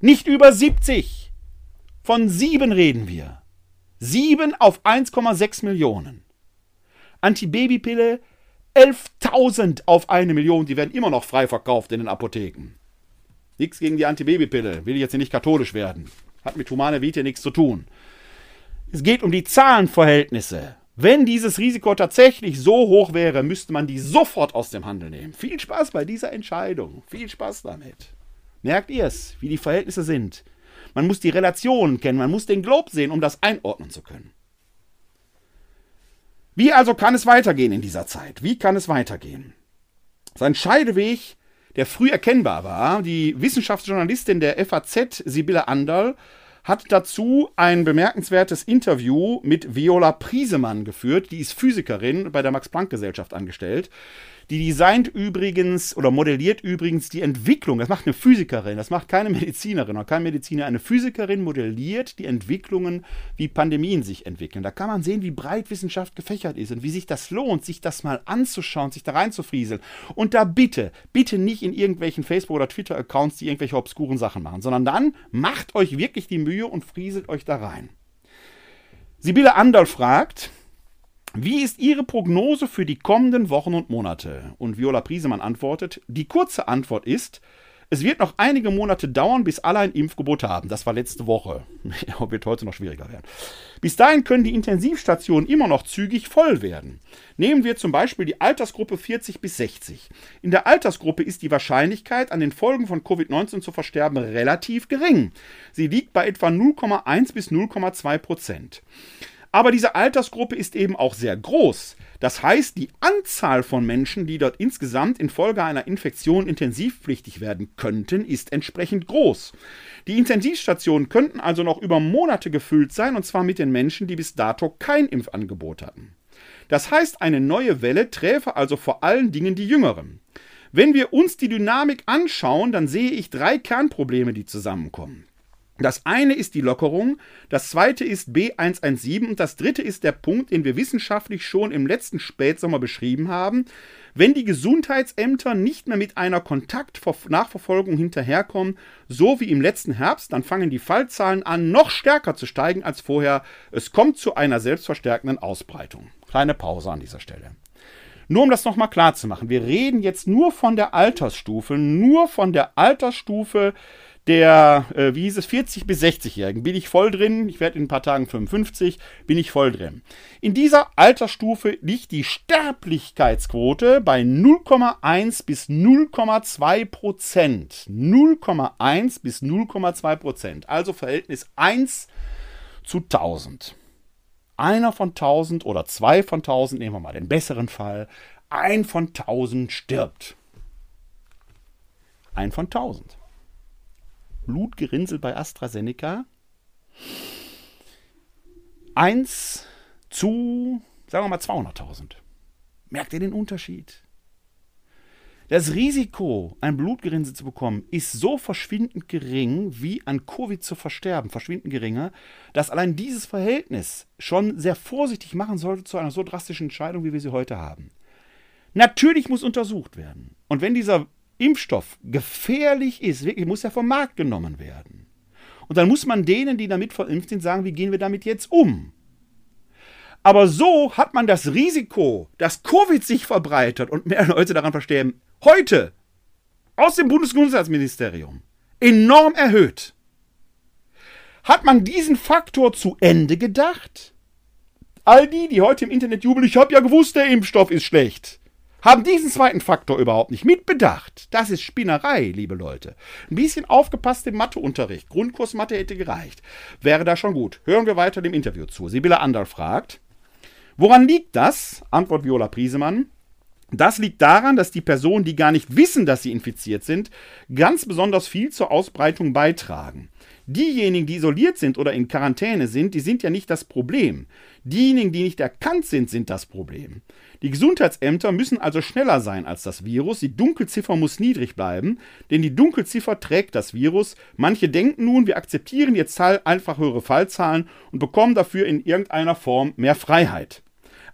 Nicht über 70. Von sieben reden wir. Sieben auf 1,6 Millionen. Antibabypille 11.000 auf eine Million. Die werden immer noch frei verkauft in den Apotheken. Nichts gegen die Antibabypille. Will ich jetzt hier nicht katholisch werden. Hat mit humaner Vita nichts zu tun. Es geht um die Zahlenverhältnisse. Wenn dieses Risiko tatsächlich so hoch wäre, müsste man die sofort aus dem Handel nehmen. Viel Spaß bei dieser Entscheidung. Viel Spaß damit. Merkt ihr es, wie die Verhältnisse sind? Man muss die Relationen kennen, man muss den Globe sehen, um das einordnen zu können. Wie also kann es weitergehen in dieser Zeit? Wie kann es weitergehen? Sein Scheideweg, der früh erkennbar war, die Wissenschaftsjournalistin der FAZ, Sibylle Anderl, hat dazu ein bemerkenswertes Interview mit Viola Priesemann geführt. Die ist Physikerin bei der Max-Planck-Gesellschaft angestellt. Die designt übrigens oder modelliert übrigens die Entwicklung. Das macht eine Physikerin, das macht keine Medizinerin oder kein Mediziner. Eine Physikerin modelliert die Entwicklungen, wie Pandemien sich entwickeln. Da kann man sehen, wie breit Wissenschaft gefächert ist und wie sich das lohnt, sich das mal anzuschauen, sich da reinzufrieseln. Und da bitte, bitte nicht in irgendwelchen Facebook- oder Twitter-Accounts, die irgendwelche obskuren Sachen machen, sondern dann macht euch wirklich die Mühe und frieselt euch da rein. Sibylle Anderl fragt, wie ist Ihre Prognose für die kommenden Wochen und Monate? Und Viola Priesemann antwortet, die kurze Antwort ist, es wird noch einige Monate dauern, bis alle ein Impfgebot haben. Das war letzte Woche. Wird heute noch schwieriger werden. Bis dahin können die Intensivstationen immer noch zügig voll werden. Nehmen wir zum Beispiel die Altersgruppe 40 bis 60. In der Altersgruppe ist die Wahrscheinlichkeit, an den Folgen von Covid-19 zu versterben, relativ gering. Sie liegt bei etwa 0,1 bis 0,2 Prozent. Aber diese Altersgruppe ist eben auch sehr groß. Das heißt, die Anzahl von Menschen, die dort insgesamt infolge einer Infektion intensivpflichtig werden könnten, ist entsprechend groß. Die Intensivstationen könnten also noch über Monate gefüllt sein, und zwar mit den Menschen, die bis dato kein Impfangebot hatten. Das heißt, eine neue Welle träfe also vor allen Dingen die Jüngeren. Wenn wir uns die Dynamik anschauen, dann sehe ich drei Kernprobleme, die zusammenkommen. Das eine ist die Lockerung, das zweite ist B117 und das dritte ist der Punkt, den wir wissenschaftlich schon im letzten Spätsommer beschrieben haben. Wenn die Gesundheitsämter nicht mehr mit einer Kontaktnachverfolgung hinterherkommen, so wie im letzten Herbst, dann fangen die Fallzahlen an, noch stärker zu steigen als vorher. Es kommt zu einer selbstverstärkenden Ausbreitung. Kleine Pause an dieser Stelle. Nur um das nochmal klar zu machen, wir reden jetzt nur von der Altersstufe, nur von der Altersstufe der, äh, wie hieß es, 40 bis 60-Jährigen bin ich voll drin. Ich werde in ein paar Tagen 55, bin ich voll drin. In dieser Altersstufe liegt die Sterblichkeitsquote bei 0,1 bis 0,2 Prozent. 0,1 bis 0,2 Prozent. Also Verhältnis 1 zu 1000. Einer von 1000 oder zwei von 1000, nehmen wir mal den besseren Fall, ein von 1000 stirbt. Ein von 1000. Blutgerinnsel bei AstraZeneca. 1 zu, sagen wir mal, 200.000. Merkt ihr den Unterschied? Das Risiko, ein Blutgerinnsel zu bekommen, ist so verschwindend gering, wie an Covid zu versterben, verschwindend geringer, dass allein dieses Verhältnis schon sehr vorsichtig machen sollte zu einer so drastischen Entscheidung, wie wir sie heute haben. Natürlich muss untersucht werden. Und wenn dieser Impfstoff gefährlich ist, wirklich muss er vom Markt genommen werden. Und dann muss man denen, die damit verimpft sind, sagen, wie gehen wir damit jetzt um? Aber so hat man das Risiko, dass Covid sich verbreitet und mehr Leute daran versterben, heute aus dem Bundesgesundheitsministerium enorm erhöht. Hat man diesen Faktor zu Ende gedacht? All die, die heute im Internet jubeln, ich habe ja gewusst, der Impfstoff ist schlecht haben diesen zweiten Faktor überhaupt nicht mitbedacht. Das ist Spinnerei, liebe Leute. Ein bisschen aufgepasst im Matheunterricht. Grundkurs Mathe hätte gereicht. Wäre da schon gut. Hören wir weiter dem Interview zu. Sibylle Anderl fragt, woran liegt das? Antwort Viola Priesemann. Das liegt daran, dass die Personen, die gar nicht wissen, dass sie infiziert sind, ganz besonders viel zur Ausbreitung beitragen. Diejenigen, die isoliert sind oder in Quarantäne sind, die sind ja nicht das Problem. Diejenigen, die nicht erkannt sind, sind das Problem. Die Gesundheitsämter müssen also schneller sein als das Virus. Die Dunkelziffer muss niedrig bleiben, denn die Dunkelziffer trägt das Virus. Manche denken nun, wir akzeptieren jetzt einfach höhere Fallzahlen und bekommen dafür in irgendeiner Form mehr Freiheit.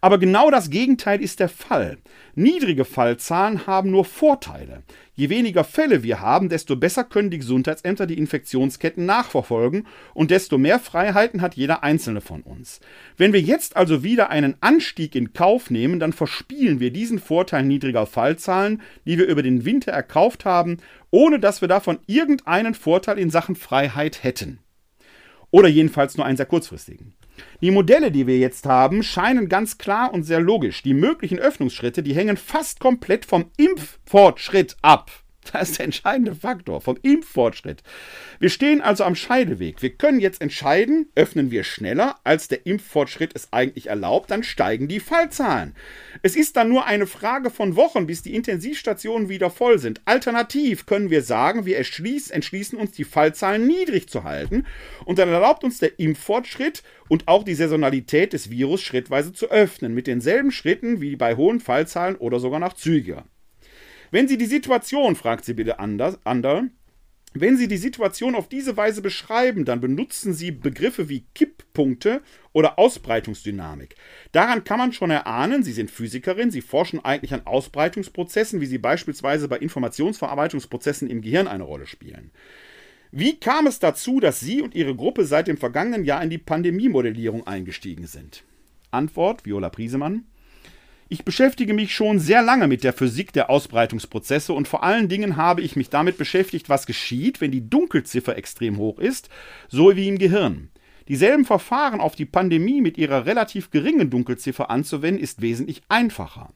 Aber genau das Gegenteil ist der Fall. Niedrige Fallzahlen haben nur Vorteile. Je weniger Fälle wir haben, desto besser können die Gesundheitsämter die Infektionsketten nachverfolgen und desto mehr Freiheiten hat jeder einzelne von uns. Wenn wir jetzt also wieder einen Anstieg in Kauf nehmen, dann verspielen wir diesen Vorteil niedriger Fallzahlen, die wir über den Winter erkauft haben, ohne dass wir davon irgendeinen Vorteil in Sachen Freiheit hätten. Oder jedenfalls nur einen sehr kurzfristigen. Die Modelle, die wir jetzt haben, scheinen ganz klar und sehr logisch. Die möglichen Öffnungsschritte, die hängen fast komplett vom Impffortschritt ab. Das ist der entscheidende Faktor vom Impffortschritt. Wir stehen also am Scheideweg. Wir können jetzt entscheiden, öffnen wir schneller, als der Impffortschritt es eigentlich erlaubt, dann steigen die Fallzahlen. Es ist dann nur eine Frage von Wochen, bis die Intensivstationen wieder voll sind. Alternativ können wir sagen, wir entschließen uns, die Fallzahlen niedrig zu halten und dann erlaubt uns der Impffortschritt und auch die Saisonalität des Virus schrittweise zu öffnen, mit denselben Schritten wie bei hohen Fallzahlen oder sogar noch zügiger. Wenn Sie die Situation, fragt sie bitte Anderl, wenn Sie die Situation auf diese Weise beschreiben, dann benutzen Sie Begriffe wie Kipppunkte oder Ausbreitungsdynamik. Daran kann man schon erahnen, Sie sind Physikerin, Sie forschen eigentlich an Ausbreitungsprozessen, wie sie beispielsweise bei Informationsverarbeitungsprozessen im Gehirn eine Rolle spielen. Wie kam es dazu, dass Sie und Ihre Gruppe seit dem vergangenen Jahr in die Pandemiemodellierung eingestiegen sind? Antwort: Viola Priesemann. Ich beschäftige mich schon sehr lange mit der Physik der Ausbreitungsprozesse und vor allen Dingen habe ich mich damit beschäftigt, was geschieht, wenn die Dunkelziffer extrem hoch ist, so wie im Gehirn. Dieselben Verfahren auf die Pandemie mit ihrer relativ geringen Dunkelziffer anzuwenden, ist wesentlich einfacher.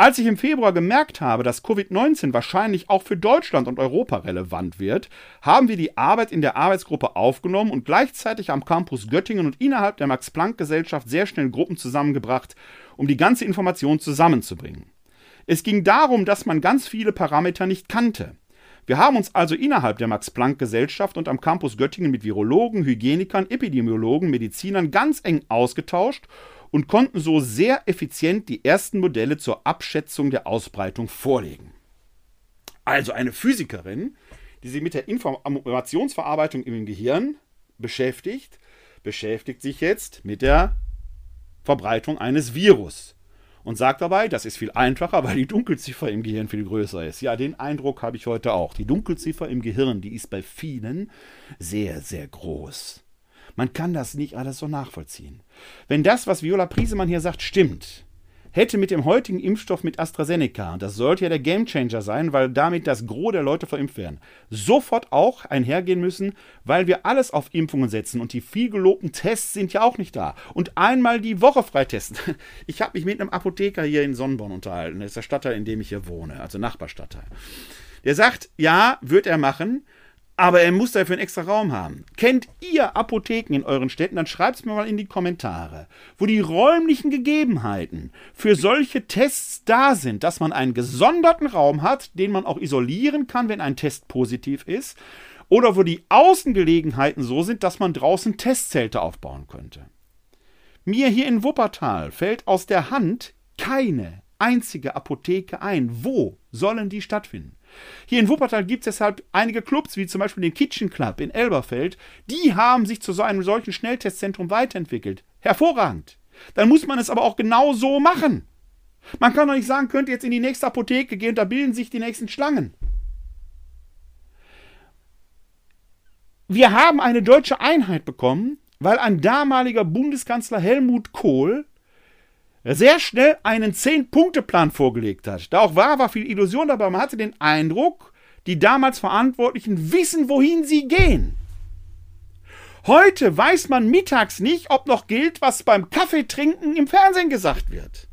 Als ich im Februar gemerkt habe, dass Covid-19 wahrscheinlich auch für Deutschland und Europa relevant wird, haben wir die Arbeit in der Arbeitsgruppe aufgenommen und gleichzeitig am Campus Göttingen und innerhalb der Max-Planck-Gesellschaft sehr schnell Gruppen zusammengebracht, um die ganze Information zusammenzubringen. Es ging darum, dass man ganz viele Parameter nicht kannte. Wir haben uns also innerhalb der Max-Planck-Gesellschaft und am Campus Göttingen mit Virologen, Hygienikern, Epidemiologen, Medizinern ganz eng ausgetauscht und konnten so sehr effizient die ersten Modelle zur Abschätzung der Ausbreitung vorlegen. Also eine Physikerin, die sich mit der Informationsverarbeitung im Gehirn beschäftigt, beschäftigt sich jetzt mit der Verbreitung eines Virus und sagt dabei, das ist viel einfacher, weil die Dunkelziffer im Gehirn viel größer ist. Ja, den Eindruck habe ich heute auch. Die Dunkelziffer im Gehirn, die ist bei vielen sehr, sehr groß. Man kann das nicht alles so nachvollziehen. Wenn das, was Viola Priesemann hier sagt, stimmt, hätte mit dem heutigen Impfstoff mit AstraZeneca, und das sollte ja der Gamechanger sein, weil damit das Gros der Leute verimpft werden, sofort auch einhergehen müssen, weil wir alles auf Impfungen setzen und die viel gelobten Tests sind ja auch nicht da. Und einmal die Woche freitesten. Ich habe mich mit einem Apotheker hier in Sonnenborn unterhalten, das ist der Stadtteil, in dem ich hier wohne, also Nachbarstadtteil. Der sagt, ja, wird er machen, aber er muss dafür einen extra Raum haben. Kennt ihr Apotheken in euren Städten? Dann schreibt es mir mal in die Kommentare, wo die räumlichen Gegebenheiten für solche Tests da sind, dass man einen gesonderten Raum hat, den man auch isolieren kann, wenn ein Test positiv ist, oder wo die Außengelegenheiten so sind, dass man draußen Testzelte aufbauen könnte. Mir hier in Wuppertal fällt aus der Hand keine einzige Apotheke ein. Wo sollen die stattfinden? Hier in Wuppertal gibt es deshalb einige Clubs, wie zum Beispiel den Kitchen Club in Elberfeld, die haben sich zu so einem solchen Schnelltestzentrum weiterentwickelt. Hervorragend. Dann muss man es aber auch genau so machen. Man kann doch nicht sagen, könnt ihr jetzt in die nächste Apotheke gehen, da bilden sich die nächsten Schlangen. Wir haben eine deutsche Einheit bekommen, weil ein damaliger Bundeskanzler Helmut Kohl sehr schnell einen Zehn-Punkte-Plan vorgelegt hat. Da auch war, war viel Illusion dabei. Man hatte den Eindruck, die damals Verantwortlichen wissen, wohin sie gehen. Heute weiß man mittags nicht, ob noch gilt, was beim Kaffeetrinken im Fernsehen gesagt wird.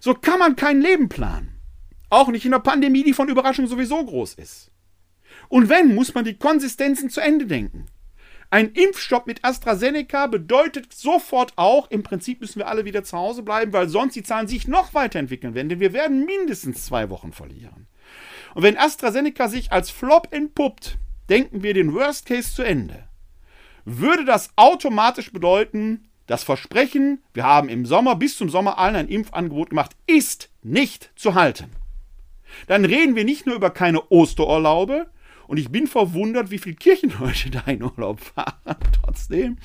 So kann man kein Leben planen. Auch nicht in einer Pandemie, die von Überraschung sowieso groß ist. Und wenn, muss man die Konsistenzen zu Ende denken. Ein Impfstopp mit AstraZeneca bedeutet sofort auch, im Prinzip müssen wir alle wieder zu Hause bleiben, weil sonst die Zahlen sich noch weiterentwickeln werden, denn wir werden mindestens zwei Wochen verlieren. Und wenn AstraZeneca sich als Flop entpuppt, denken wir den Worst Case zu Ende. Würde das automatisch bedeuten, das Versprechen, wir haben im Sommer bis zum Sommer allen ein Impfangebot gemacht, ist nicht zu halten. Dann reden wir nicht nur über keine Osterurlaube, und ich bin verwundert, wie viele Kirchenleute da in Urlaub fahren. Trotzdem.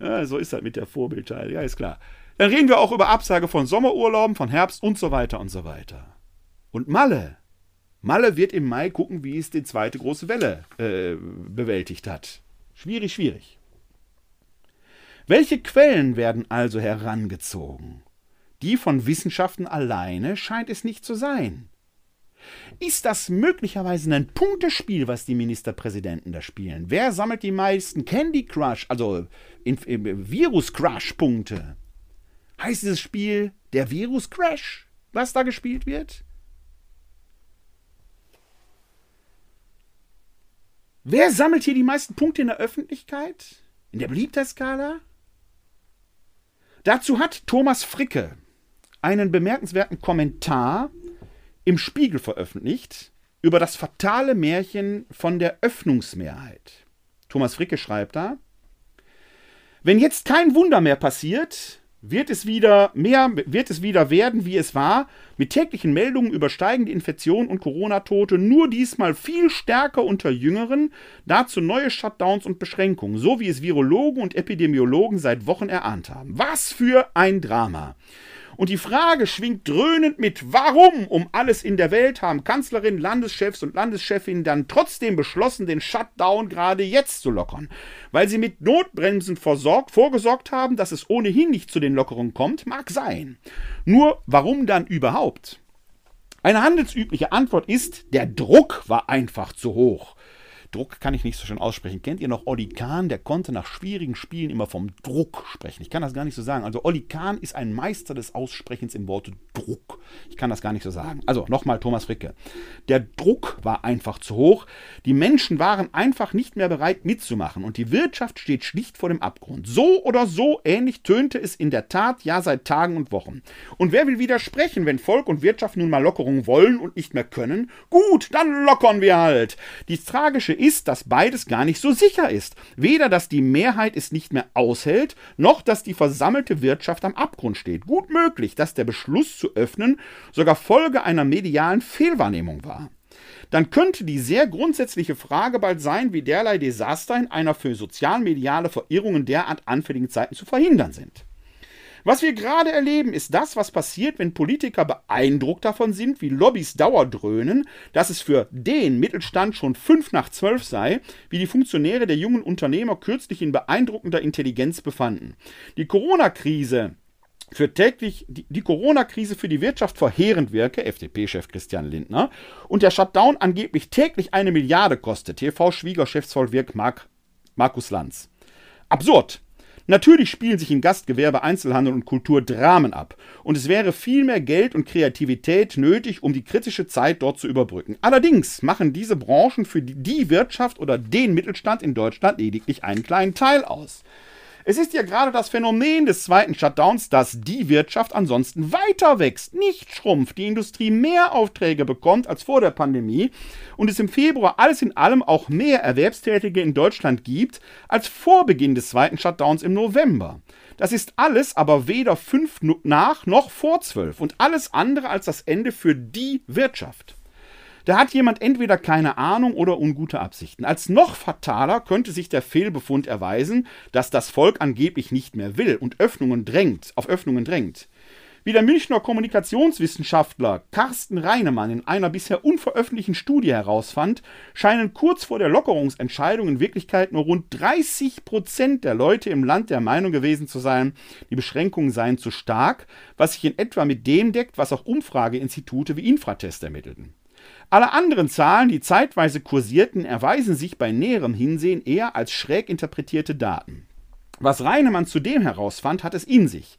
Ja, so ist das mit der Vorbildteil. Ja, ist klar. Dann reden wir auch über Absage von Sommerurlauben, von Herbst und so weiter und so weiter. Und Malle. Malle wird im Mai gucken, wie es die zweite große Welle äh, bewältigt hat. Schwierig, schwierig. Welche Quellen werden also herangezogen? Die von Wissenschaften alleine scheint es nicht zu sein. Ist das möglicherweise ein Punktespiel, was die Ministerpräsidenten da spielen? Wer sammelt die meisten Candy Crush, also Virus Crush Punkte? Heißt dieses Spiel der Virus Crash, was da gespielt wird? Wer sammelt hier die meisten Punkte in der Öffentlichkeit? In der Beliebtheitsskala? Dazu hat Thomas Fricke einen bemerkenswerten Kommentar im Spiegel veröffentlicht über das fatale Märchen von der Öffnungsmehrheit. Thomas Fricke schreibt da, wenn jetzt kein Wunder mehr passiert, wird es wieder mehr, wird es wieder werden, wie es war, mit täglichen Meldungen über steigende Infektionen und Corona-Tote, nur diesmal viel stärker unter Jüngeren, dazu neue Shutdowns und Beschränkungen, so wie es Virologen und Epidemiologen seit Wochen erahnt haben. Was für ein Drama! Und die Frage schwingt dröhnend mit, warum um alles in der Welt haben Kanzlerin, Landeschefs und Landeschefinnen dann trotzdem beschlossen, den Shutdown gerade jetzt zu lockern? Weil sie mit Notbremsen versorgt, vorgesorgt haben, dass es ohnehin nicht zu den Lockerungen kommt, mag sein. Nur warum dann überhaupt? Eine handelsübliche Antwort ist, der Druck war einfach zu hoch. Druck kann ich nicht so schön aussprechen. Kennt ihr noch Olli Kahn? Der konnte nach schwierigen Spielen immer vom Druck sprechen. Ich kann das gar nicht so sagen. Also Olli Kahn ist ein Meister des Aussprechens im Worte Druck. Ich kann das gar nicht so sagen. Also nochmal Thomas Fricke. Der Druck war einfach zu hoch. Die Menschen waren einfach nicht mehr bereit mitzumachen und die Wirtschaft steht schlicht vor dem Abgrund. So oder so ähnlich tönte es in der Tat ja seit Tagen und Wochen. Und wer will widersprechen, wenn Volk und Wirtschaft nun mal Lockerungen wollen und nicht mehr können? Gut, dann lockern wir halt. Die tragische ist, dass beides gar nicht so sicher ist. Weder, dass die Mehrheit es nicht mehr aushält, noch, dass die versammelte Wirtschaft am Abgrund steht. Gut möglich, dass der Beschluss zu öffnen sogar Folge einer medialen Fehlwahrnehmung war dann könnte die sehr grundsätzliche Frage bald sein, wie derlei Desaster in einer für sozialmediale Verirrungen derart anfälligen Zeiten zu verhindern sind. Was wir gerade erleben, ist das, was passiert, wenn Politiker beeindruckt davon sind, wie Lobbys dauerdröhnen, dass es für den Mittelstand schon fünf nach zwölf sei, wie die Funktionäre der jungen Unternehmer kürzlich in beeindruckender Intelligenz befanden. Die Corona-Krise für täglich die, Corona-Krise für die Wirtschaft verheerend wirke, FDP-Chef Christian Lindner, und der Shutdown angeblich täglich eine Milliarde kostet, TV-Schwiegerchefsvollwirk Mark, Markus Lanz. Absurd! Natürlich spielen sich in Gastgewerbe, Einzelhandel und Kultur Dramen ab. Und es wäre viel mehr Geld und Kreativität nötig, um die kritische Zeit dort zu überbrücken. Allerdings machen diese Branchen für die Wirtschaft oder den Mittelstand in Deutschland lediglich einen kleinen Teil aus. Es ist ja gerade das Phänomen des zweiten Shutdowns, dass die Wirtschaft ansonsten weiter wächst, nicht schrumpft, die Industrie mehr Aufträge bekommt als vor der Pandemie und es im Februar alles in allem auch mehr Erwerbstätige in Deutschland gibt als vor Beginn des zweiten Shutdowns im November. Das ist alles aber weder fünf nach noch vor zwölf und alles andere als das Ende für die Wirtschaft. Da hat jemand entweder keine Ahnung oder ungute Absichten. Als noch fataler könnte sich der Fehlbefund erweisen, dass das Volk angeblich nicht mehr will und Öffnungen drängt, auf Öffnungen drängt. Wie der Münchner Kommunikationswissenschaftler Carsten Reinemann in einer bisher unveröffentlichten Studie herausfand, scheinen kurz vor der Lockerungsentscheidung in Wirklichkeit nur rund 30 Prozent der Leute im Land der Meinung gewesen zu sein, die Beschränkungen seien zu stark, was sich in etwa mit dem deckt, was auch Umfrageinstitute wie Infratest ermittelten. Alle anderen Zahlen, die zeitweise kursierten, erweisen sich bei näherem Hinsehen eher als schräg interpretierte Daten. Was Reinemann zudem herausfand, hat es in sich.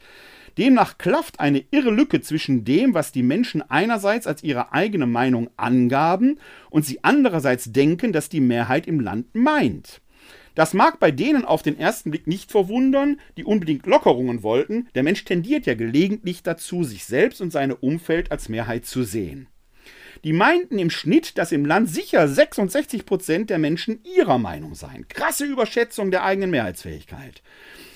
Demnach klafft eine irre Lücke zwischen dem, was die Menschen einerseits als ihre eigene Meinung angaben und sie andererseits denken, dass die Mehrheit im Land meint. Das mag bei denen auf den ersten Blick nicht verwundern, die unbedingt Lockerungen wollten. Der Mensch tendiert ja gelegentlich dazu, sich selbst und seine Umfeld als Mehrheit zu sehen. Die meinten im Schnitt, dass im Land sicher 66 Prozent der Menschen ihrer Meinung seien. Krasse Überschätzung der eigenen Mehrheitsfähigkeit.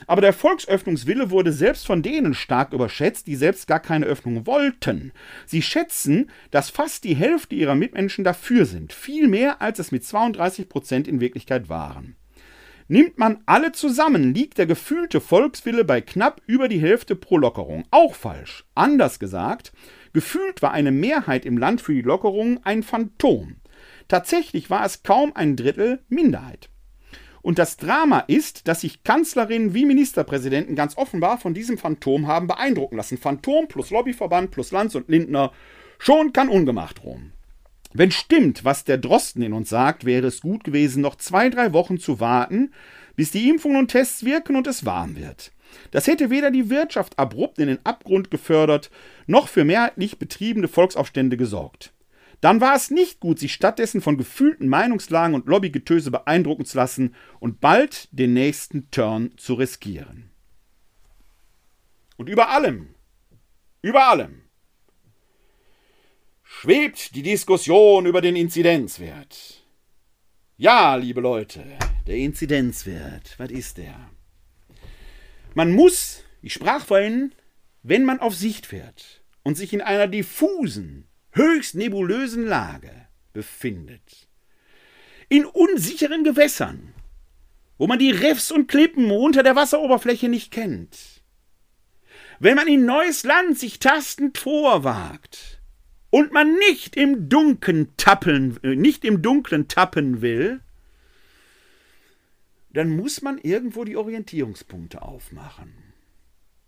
Aber der Volksöffnungswille wurde selbst von denen stark überschätzt, die selbst gar keine Öffnung wollten. Sie schätzen, dass fast die Hälfte ihrer Mitmenschen dafür sind, viel mehr als es mit 32 Prozent in Wirklichkeit waren. Nimmt man alle zusammen, liegt der gefühlte Volkswille bei knapp über die Hälfte pro Lockerung. Auch falsch. Anders gesagt, Gefühlt war eine Mehrheit im Land für die Lockerung ein Phantom. Tatsächlich war es kaum ein Drittel Minderheit. Und das Drama ist, dass sich Kanzlerinnen wie Ministerpräsidenten ganz offenbar von diesem Phantom haben beeindrucken lassen. Phantom plus Lobbyverband plus Lanz und Lindner. Schon kann ungemacht drohen. Wenn stimmt, was der Drosten in uns sagt, wäre es gut gewesen, noch zwei, drei Wochen zu warten, bis die Impfungen und Tests wirken und es warm wird. Das hätte weder die Wirtschaft abrupt in den Abgrund gefördert, noch für mehrheitlich betriebene Volksaufstände gesorgt. dann war es nicht gut, sich stattdessen von gefühlten Meinungslagen und Lobbygetöse beeindrucken zu lassen und bald den nächsten Turn zu riskieren. Und über allem, über allem schwebt die Diskussion über den Inzidenzwert. Ja, liebe Leute, der Inzidenzwert, was ist der? Man muss, ich sprach vorhin, wenn man auf Sicht fährt und sich in einer diffusen, höchst nebulösen Lage befindet, in unsicheren Gewässern, wo man die Riffs und Klippen unter der Wasseroberfläche nicht kennt, wenn man in neues Land sich tastend vorwagt und man nicht im Dunkeln tappen, äh, nicht im Dunklen tappen will, dann muss man irgendwo die Orientierungspunkte aufmachen.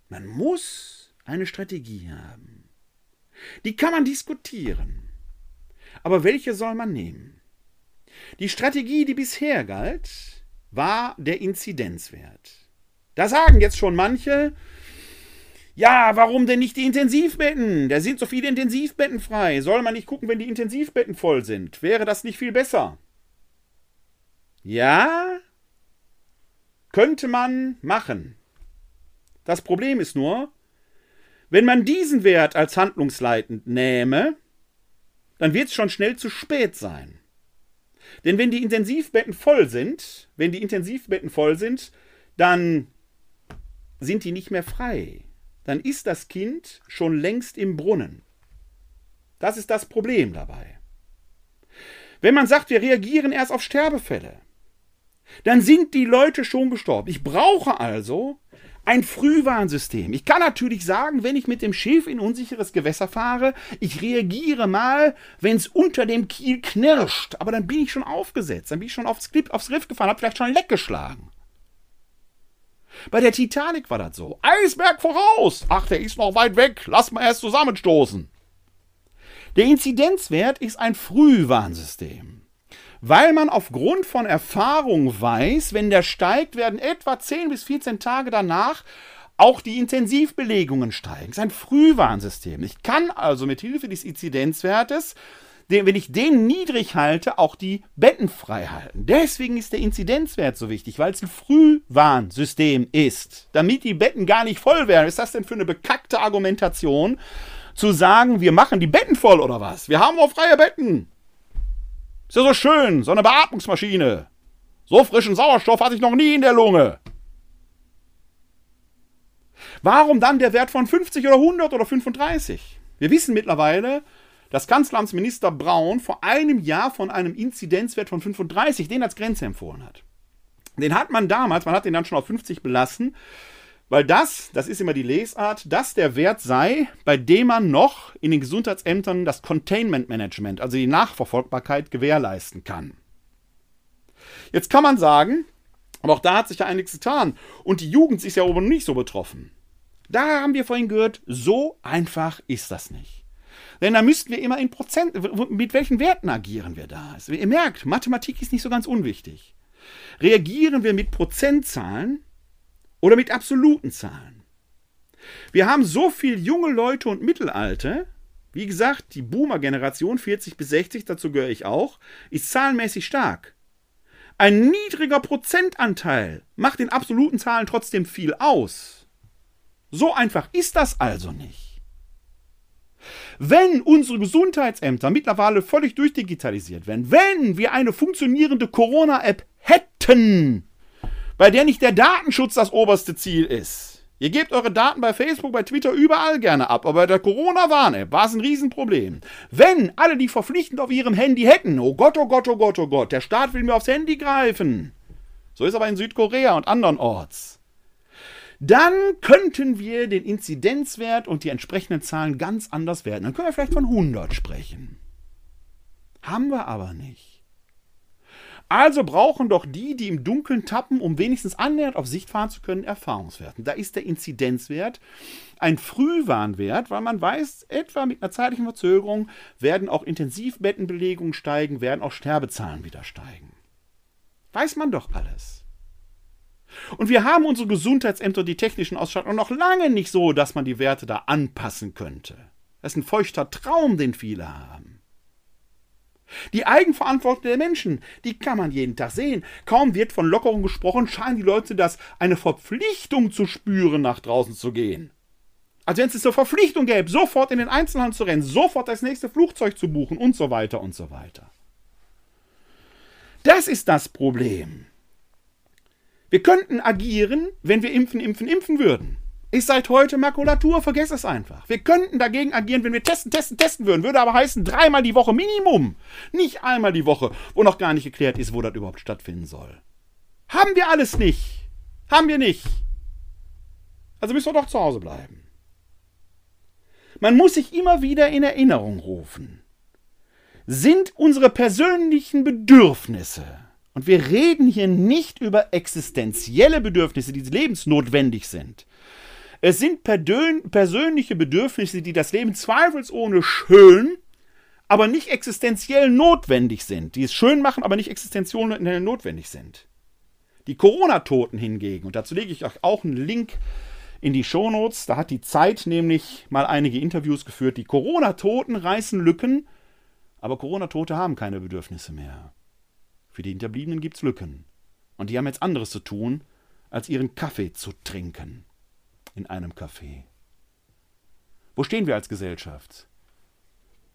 Man muss eine Strategie haben. Die kann man diskutieren. Aber welche soll man nehmen? Die Strategie, die bisher galt, war der Inzidenzwert. Da sagen jetzt schon manche, ja, warum denn nicht die Intensivbetten? Da sind so viele Intensivbetten frei. Soll man nicht gucken, wenn die Intensivbetten voll sind? Wäre das nicht viel besser? Ja, könnte man machen. Das Problem ist nur, wenn man diesen Wert als handlungsleitend nähme, dann wird es schon schnell zu spät sein. Denn wenn die Intensivbetten voll sind, wenn die Intensivbetten voll sind, dann sind die nicht mehr frei. Dann ist das Kind schon längst im Brunnen. Das ist das Problem dabei. Wenn man sagt, wir reagieren erst auf Sterbefälle, dann sind die Leute schon gestorben. Ich brauche also ein Frühwarnsystem. Ich kann natürlich sagen, wenn ich mit dem Schiff in unsicheres Gewässer fahre, ich reagiere mal, wenn es unter dem Kiel knirscht. Aber dann bin ich schon aufgesetzt, dann bin ich schon aufs, Clip, aufs Riff gefahren, habe vielleicht schon Leck geschlagen. Bei der Titanic war das so. Eisberg voraus! Ach, der ist noch weit weg. Lass mal erst zusammenstoßen. Der Inzidenzwert ist ein Frühwarnsystem weil man aufgrund von Erfahrung weiß, wenn der steigt, werden etwa 10 bis 14 Tage danach auch die Intensivbelegungen steigen. Das ist ein Frühwarnsystem. Ich kann also mit Hilfe des Inzidenzwertes wenn ich den niedrig halte, auch die Betten frei halten. Deswegen ist der Inzidenzwert so wichtig, weil es ein Frühwarnsystem ist, damit die Betten gar nicht voll werden. Ist das denn für eine bekackte Argumentation, zu sagen, wir machen die Betten voll oder was? Wir haben auch freie Betten. Ist ja so schön, so eine Beatmungsmaschine. So frischen Sauerstoff hatte ich noch nie in der Lunge. Warum dann der Wert von 50 oder 100 oder 35? Wir wissen mittlerweile, dass Kanzleramtsminister Braun vor einem Jahr von einem Inzidenzwert von 35 den als Grenze empfohlen hat. Den hat man damals, man hat den dann schon auf 50 belassen, weil das, das ist immer die Lesart, dass der Wert sei, bei dem man noch in den Gesundheitsämtern das Containment Management, also die Nachverfolgbarkeit, gewährleisten kann. Jetzt kann man sagen, aber auch da hat sich ja einiges getan. Und die Jugend ist ja oben nicht so betroffen. Da haben wir vorhin gehört, so einfach ist das nicht. Denn da müssten wir immer in Prozent, mit welchen Werten agieren wir da? Also ihr merkt, Mathematik ist nicht so ganz unwichtig. Reagieren wir mit Prozentzahlen, oder mit absoluten Zahlen. Wir haben so viele junge Leute und Mittelalte, wie gesagt, die Boomer-Generation 40 bis 60, dazu gehöre ich auch, ist zahlenmäßig stark. Ein niedriger Prozentanteil macht in absoluten Zahlen trotzdem viel aus. So einfach ist das also nicht. Wenn unsere Gesundheitsämter mittlerweile völlig durchdigitalisiert werden, wenn wir eine funktionierende Corona-App hätten, bei der nicht der Datenschutz das oberste Ziel ist. Ihr gebt eure Daten bei Facebook, bei Twitter überall gerne ab, aber bei der Corona-Warn-App war es ein Riesenproblem. Wenn alle die verpflichtend auf ihrem Handy hätten, oh Gott, oh Gott, oh Gott, oh Gott, der Staat will mir aufs Handy greifen. So ist aber in Südkorea und andernorts. Dann könnten wir den Inzidenzwert und die entsprechenden Zahlen ganz anders werden. Dann können wir vielleicht von 100 sprechen. Haben wir aber nicht. Also brauchen doch die, die im Dunkeln tappen, um wenigstens annähernd auf Sicht fahren zu können, Erfahrungswerten. Da ist der Inzidenzwert ein Frühwarnwert, weil man weiß, etwa mit einer zeitlichen Verzögerung werden auch Intensivbettenbelegungen steigen, werden auch Sterbezahlen wieder steigen. Weiß man doch alles. Und wir haben unsere Gesundheitsämter, die technischen Ausstattungen noch lange nicht so, dass man die Werte da anpassen könnte. Das ist ein feuchter Traum, den viele haben. Die Eigenverantwortung der Menschen, die kann man jeden Tag sehen. Kaum wird von Lockerung gesprochen, scheinen die Leute das eine Verpflichtung zu spüren, nach draußen zu gehen. Also wenn es eine Verpflichtung gäbe, sofort in den Einzelhandel zu rennen, sofort das nächste Flugzeug zu buchen und so weiter und so weiter. Das ist das Problem. Wir könnten agieren, wenn wir impfen, impfen, impfen würden. Ist seit heute Makulatur, vergesst es einfach. Wir könnten dagegen agieren, wenn wir testen, testen, testen würden. Würde aber heißen, dreimal die Woche Minimum. Nicht einmal die Woche, wo noch gar nicht geklärt ist, wo das überhaupt stattfinden soll. Haben wir alles nicht. Haben wir nicht. Also müssen wir doch zu Hause bleiben. Man muss sich immer wieder in Erinnerung rufen. Sind unsere persönlichen Bedürfnisse, und wir reden hier nicht über existenzielle Bedürfnisse, die lebensnotwendig sind, es sind persönliche Bedürfnisse, die das Leben zweifelsohne schön, aber nicht existenziell notwendig sind. Die es schön machen, aber nicht existenziell notwendig sind. Die Corona-Toten hingegen, und dazu lege ich euch auch einen Link in die Shownotes, da hat die Zeit nämlich mal einige Interviews geführt. Die Corona-Toten reißen Lücken, aber Corona-Tote haben keine Bedürfnisse mehr. Für die Hinterbliebenen gibt es Lücken. Und die haben jetzt anderes zu tun, als ihren Kaffee zu trinken in einem Café? Wo stehen wir als Gesellschaft?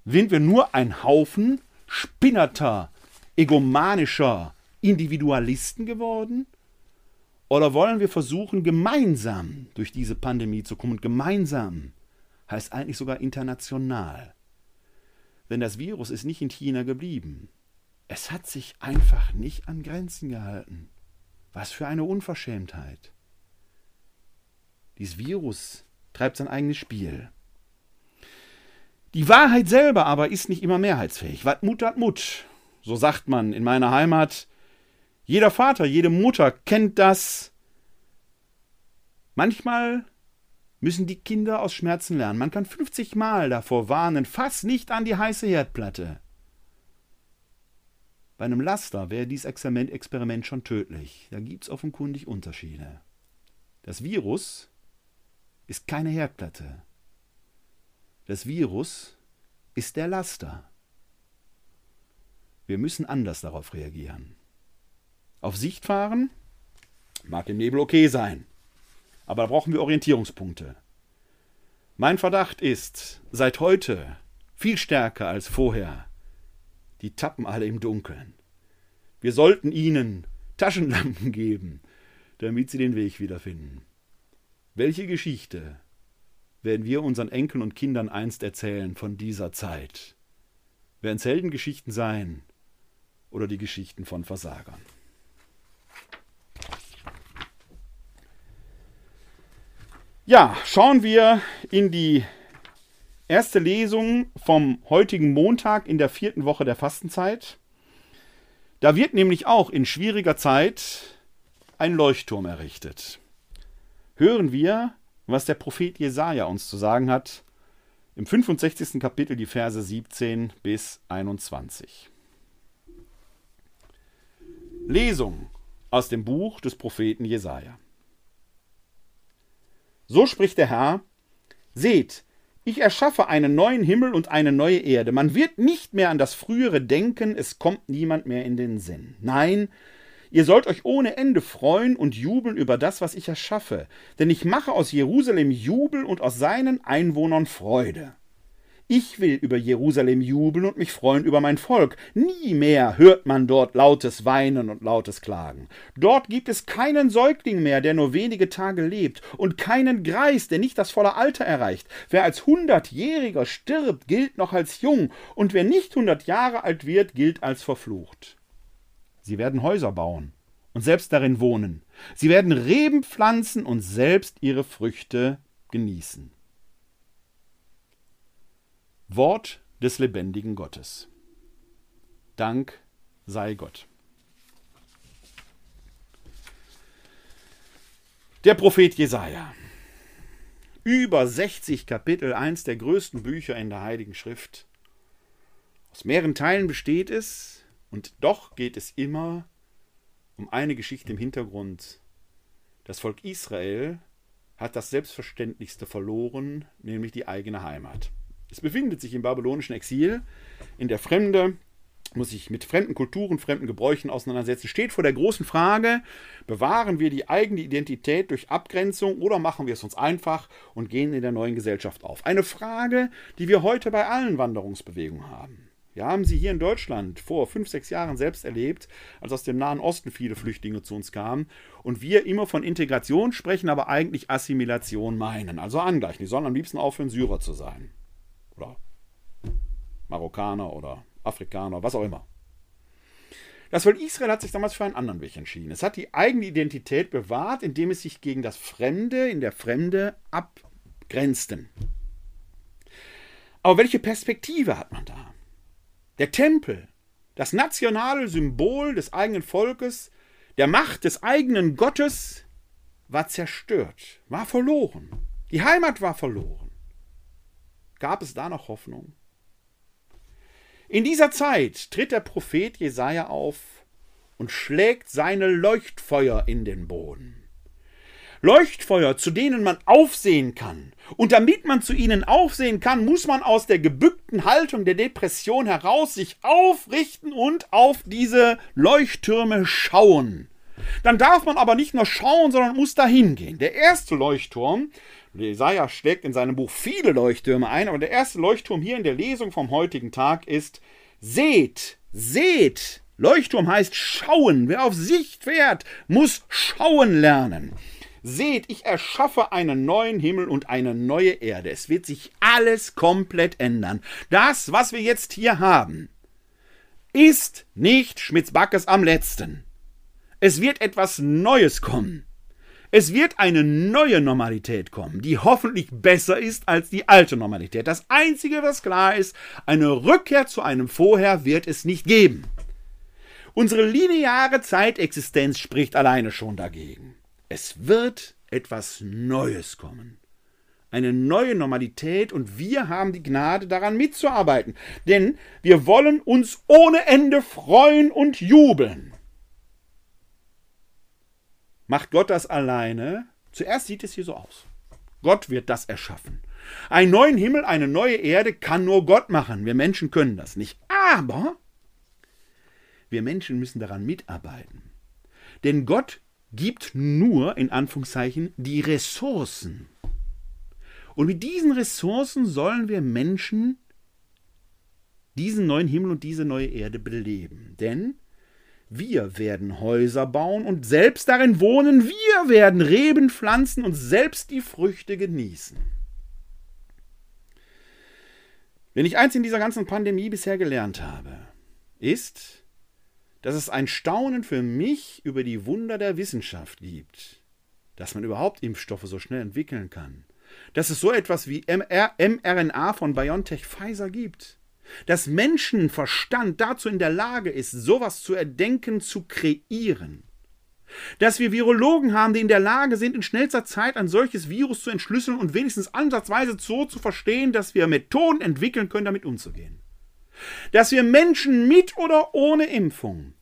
Sind wir nur ein Haufen spinnerter, egomanischer Individualisten geworden? Oder wollen wir versuchen, gemeinsam durch diese Pandemie zu kommen? Und gemeinsam heißt eigentlich sogar international. Denn das Virus ist nicht in China geblieben. Es hat sich einfach nicht an Grenzen gehalten. Was für eine Unverschämtheit. Dieses Virus treibt sein eigenes Spiel. Die Wahrheit selber aber ist nicht immer mehrheitsfähig. Wat Mut hat Mut. So sagt man in meiner Heimat. Jeder Vater, jede Mutter kennt das. Manchmal müssen die Kinder aus Schmerzen lernen. Man kann 50 Mal davor warnen, fass nicht an die heiße Herdplatte. Bei einem Laster wäre dieses Experiment schon tödlich. Da gibt es offenkundig Unterschiede. Das Virus ist keine Herdplatte. Das Virus ist der Laster. Wir müssen anders darauf reagieren. Auf Sicht fahren mag im Nebel okay sein, aber da brauchen wir Orientierungspunkte. Mein Verdacht ist, seit heute viel stärker als vorher, die tappen alle im Dunkeln. Wir sollten ihnen Taschenlampen geben, damit sie den Weg wiederfinden. Welche Geschichte werden wir unseren Enkeln und Kindern einst erzählen von dieser Zeit? Werden es Heldengeschichten sein oder die Geschichten von Versagern? Ja, schauen wir in die erste Lesung vom heutigen Montag in der vierten Woche der Fastenzeit. Da wird nämlich auch in schwieriger Zeit ein Leuchtturm errichtet hören wir, was der Prophet Jesaja uns zu sagen hat, im 65. Kapitel die Verse 17 bis 21. Lesung aus dem Buch des Propheten Jesaja. So spricht der Herr: Seht, ich erschaffe einen neuen Himmel und eine neue Erde. Man wird nicht mehr an das frühere denken, es kommt niemand mehr in den Sinn. Nein, Ihr sollt euch ohne Ende freuen und jubeln über das, was ich erschaffe, denn ich mache aus Jerusalem Jubel und aus seinen Einwohnern Freude. Ich will über Jerusalem jubeln und mich freuen über mein Volk. Nie mehr hört man dort lautes Weinen und lautes Klagen. Dort gibt es keinen Säugling mehr, der nur wenige Tage lebt, und keinen Greis, der nicht das volle Alter erreicht. Wer als Hundertjähriger stirbt, gilt noch als jung, und wer nicht hundert Jahre alt wird, gilt als verflucht. Sie werden Häuser bauen und selbst darin wohnen. Sie werden Reben pflanzen und selbst ihre Früchte genießen. Wort des lebendigen Gottes. Dank sei Gott. Der Prophet Jesaja. Über 60 Kapitel, eins der größten Bücher in der Heiligen Schrift. Aus mehreren Teilen besteht es, und doch geht es immer um eine Geschichte im Hintergrund. Das Volk Israel hat das Selbstverständlichste verloren, nämlich die eigene Heimat. Es befindet sich im babylonischen Exil, in der Fremde, muss sich mit fremden Kulturen, fremden Gebräuchen auseinandersetzen, steht vor der großen Frage, bewahren wir die eigene Identität durch Abgrenzung oder machen wir es uns einfach und gehen in der neuen Gesellschaft auf? Eine Frage, die wir heute bei allen Wanderungsbewegungen haben. Wir haben sie hier in Deutschland vor fünf, sechs Jahren selbst erlebt, als aus dem Nahen Osten viele Flüchtlinge zu uns kamen und wir immer von Integration sprechen, aber eigentlich Assimilation meinen, also angleichen. Die sollen am liebsten aufhören, Syrer zu sein. Oder Marokkaner oder Afrikaner, was auch immer. Das Volk Israel hat sich damals für einen anderen Weg entschieden. Es hat die eigene Identität bewahrt, indem es sich gegen das Fremde in der Fremde abgrenzte. Aber welche Perspektive hat man da? Der Tempel, das nationale Symbol des eigenen Volkes, der Macht des eigenen Gottes, war zerstört, war verloren. Die Heimat war verloren. Gab es da noch Hoffnung? In dieser Zeit tritt der Prophet Jesaja auf und schlägt seine Leuchtfeuer in den Boden. Leuchtfeuer, zu denen man aufsehen kann. Und damit man zu ihnen aufsehen kann, muss man aus der gebückten Haltung der Depression heraus sich aufrichten und auf diese Leuchttürme schauen. Dann darf man aber nicht nur schauen, sondern muss dahin gehen. Der erste Leuchtturm, Jesaja schlägt in seinem Buch viele Leuchttürme ein, aber der erste Leuchtturm hier in der Lesung vom heutigen Tag ist: Seht, seht. Leuchtturm heißt schauen. Wer auf Sicht fährt, muss schauen lernen. Seht, ich erschaffe einen neuen Himmel und eine neue Erde. Es wird sich alles komplett ändern. Das, was wir jetzt hier haben, ist nicht Schmitz-Backes am letzten. Es wird etwas Neues kommen. Es wird eine neue Normalität kommen, die hoffentlich besser ist als die alte Normalität. Das Einzige, was klar ist, eine Rückkehr zu einem Vorher wird es nicht geben. Unsere lineare Zeitexistenz spricht alleine schon dagegen. Es wird etwas Neues kommen. Eine neue Normalität und wir haben die Gnade daran mitzuarbeiten. Denn wir wollen uns ohne Ende freuen und jubeln. Macht Gott das alleine? Zuerst sieht es hier so aus. Gott wird das erschaffen. Einen neuen Himmel, eine neue Erde kann nur Gott machen. Wir Menschen können das nicht. Aber wir Menschen müssen daran mitarbeiten. Denn Gott gibt nur, in Anführungszeichen, die Ressourcen. Und mit diesen Ressourcen sollen wir Menschen diesen neuen Himmel und diese neue Erde beleben. Denn wir werden Häuser bauen und selbst darin wohnen, wir werden Reben pflanzen und selbst die Früchte genießen. Wenn ich eins in dieser ganzen Pandemie bisher gelernt habe, ist, dass es ein Staunen für mich über die Wunder der Wissenschaft gibt, dass man überhaupt Impfstoffe so schnell entwickeln kann, dass es so etwas wie mRNA von BioNTech Pfizer gibt, dass Menschenverstand dazu in der Lage ist, sowas zu erdenken, zu kreieren. Dass wir Virologen haben, die in der Lage sind, in schnellster Zeit ein solches Virus zu entschlüsseln und wenigstens ansatzweise so zu verstehen, dass wir Methoden entwickeln können, damit umzugehen dass wir Menschen mit oder ohne Impfung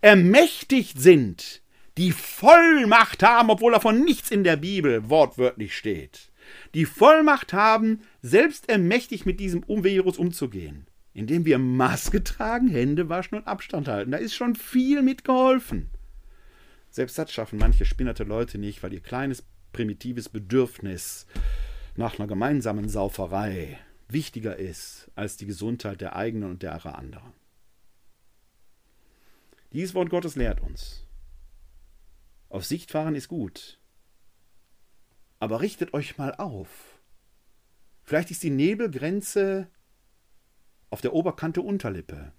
ermächtigt sind, die Vollmacht haben, obwohl davon nichts in der Bibel wortwörtlich steht, die Vollmacht haben, selbst ermächtigt mit diesem Virus umzugehen, indem wir Maske tragen, Hände waschen und Abstand halten. Da ist schon viel mitgeholfen. Selbst das schaffen manche spinnerte Leute nicht, weil ihr kleines primitives Bedürfnis nach einer gemeinsamen Sauferei wichtiger ist als die Gesundheit der eigenen und derer anderer. Dieses Wort Gottes lehrt uns. Auf Sicht fahren ist gut. Aber richtet euch mal auf. Vielleicht ist die Nebelgrenze auf der Oberkante Unterlippe.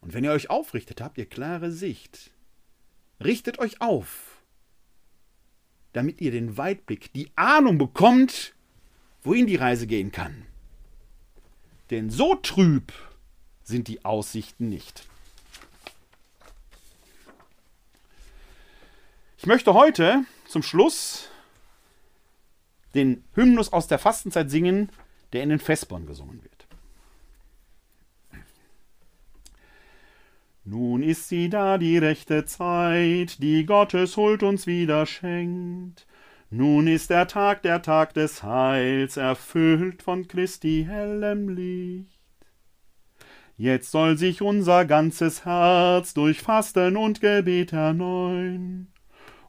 Und wenn ihr euch aufrichtet, habt ihr klare Sicht. Richtet euch auf, damit ihr den Weitblick, die Ahnung bekommt, wohin die Reise gehen kann. Denn so trüb sind die Aussichten nicht. Ich möchte heute zum Schluss den Hymnus aus der Fastenzeit singen, der in den Vespern gesungen wird. Nun ist sie da die rechte Zeit, die Gottes Huld uns wieder schenkt. Nun ist der Tag, der Tag des Heils, erfüllt von Christi hellem Licht. Jetzt soll sich unser ganzes Herz durch Fasten und Gebet erneuern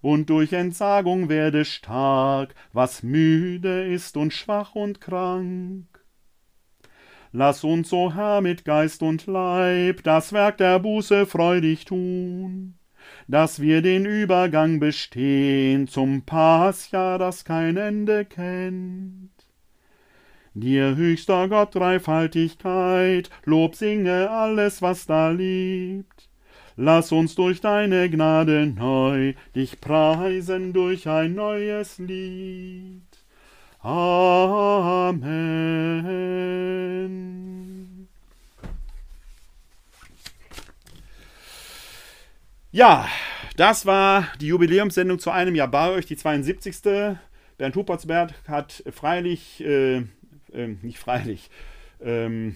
und durch Entsagung werde stark, was müde ist und schwach und krank. Lass uns, o Herr, mit Geist und Leib das Werk der Buße freudig tun, dass wir den Übergang bestehen zum Pascha, das kein Ende kennt. Dir höchster Gott Dreifaltigkeit, Lob singe alles, was da liebt Lass uns durch deine Gnade neu dich preisen durch ein neues Lied. Amen. Ja, das war die Jubiläumssendung zu einem Jahr bei euch, die 72. Bernd Huppertsberg hat freilich, äh, äh, nicht freilich, ähm,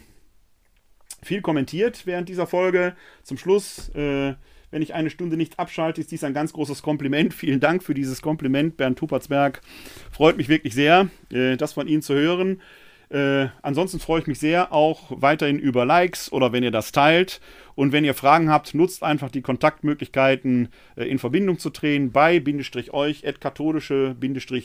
viel kommentiert während dieser Folge. Zum Schluss, äh, wenn ich eine Stunde nichts abschalte, ist dies ein ganz großes Kompliment. Vielen Dank für dieses Kompliment, Bernd Tupertsberg. Freut mich wirklich sehr, äh, das von Ihnen zu hören. Äh, ansonsten freue ich mich sehr auch weiterhin über Likes oder wenn ihr das teilt. Und wenn ihr Fragen habt, nutzt einfach die Kontaktmöglichkeiten äh, in Verbindung zu treten bei euch at katholische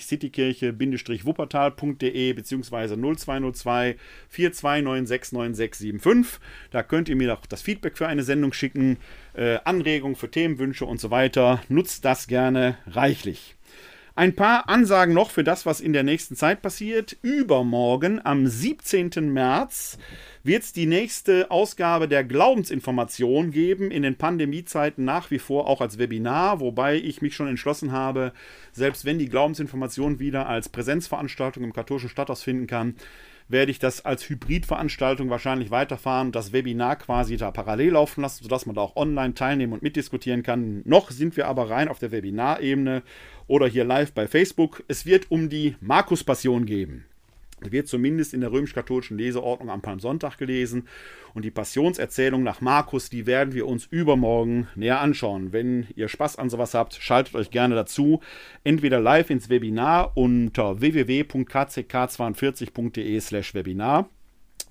Citykirche Wuppertal.de beziehungsweise 0202 42969675. Da könnt ihr mir auch das Feedback für eine Sendung schicken, äh, Anregungen für Themenwünsche und so weiter. Nutzt das gerne reichlich. Ein paar Ansagen noch für das, was in der nächsten Zeit passiert. Übermorgen, am 17. März, wird es die nächste Ausgabe der Glaubensinformation geben, in den Pandemiezeiten nach wie vor auch als Webinar, wobei ich mich schon entschlossen habe, selbst wenn die Glaubensinformation wieder als Präsenzveranstaltung im katholischen Stadthaus finden kann, werde ich das als Hybridveranstaltung wahrscheinlich weiterfahren das Webinar quasi da parallel laufen lassen, sodass man da auch online teilnehmen und mitdiskutieren kann. Noch sind wir aber rein auf der Webinarebene oder hier live bei Facebook. Es wird um die Markus-Passion gehen wird zumindest in der römisch-katholischen Leseordnung am Palmsonntag gelesen. Und die Passionserzählung nach Markus, die werden wir uns übermorgen näher anschauen. Wenn ihr Spaß an sowas habt, schaltet euch gerne dazu. Entweder live ins Webinar unter www.kck42.de slash Webinar.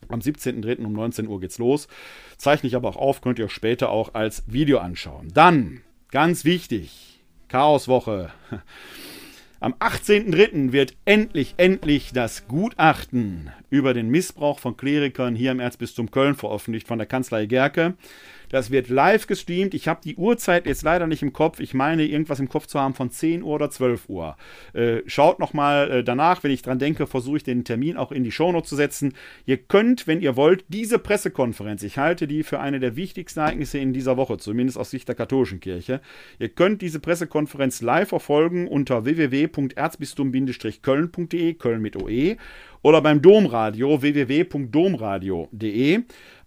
Am 17.03. um 19 Uhr geht's los. Zeichne ich aber auch auf, könnt ihr später auch als Video anschauen. Dann, ganz wichtig, Chaoswoche. Am 18.03. wird endlich, endlich das Gutachten über den Missbrauch von Klerikern hier im Erzbistum Köln veröffentlicht von der Kanzlei Gerke. Das wird live gestreamt. Ich habe die Uhrzeit jetzt leider nicht im Kopf. Ich meine, irgendwas im Kopf zu haben von 10 Uhr oder 12 Uhr. Äh, schaut nochmal äh, danach. Wenn ich dran denke, versuche ich den Termin auch in die Shownote zu setzen. Ihr könnt, wenn ihr wollt, diese Pressekonferenz, ich halte die für eine der wichtigsten Ereignisse in dieser Woche, zumindest aus Sicht der katholischen Kirche. Ihr könnt diese Pressekonferenz live verfolgen unter www.erzbistum-köln.de, Köln mit OE, oder beim Domradio www.domradio.de.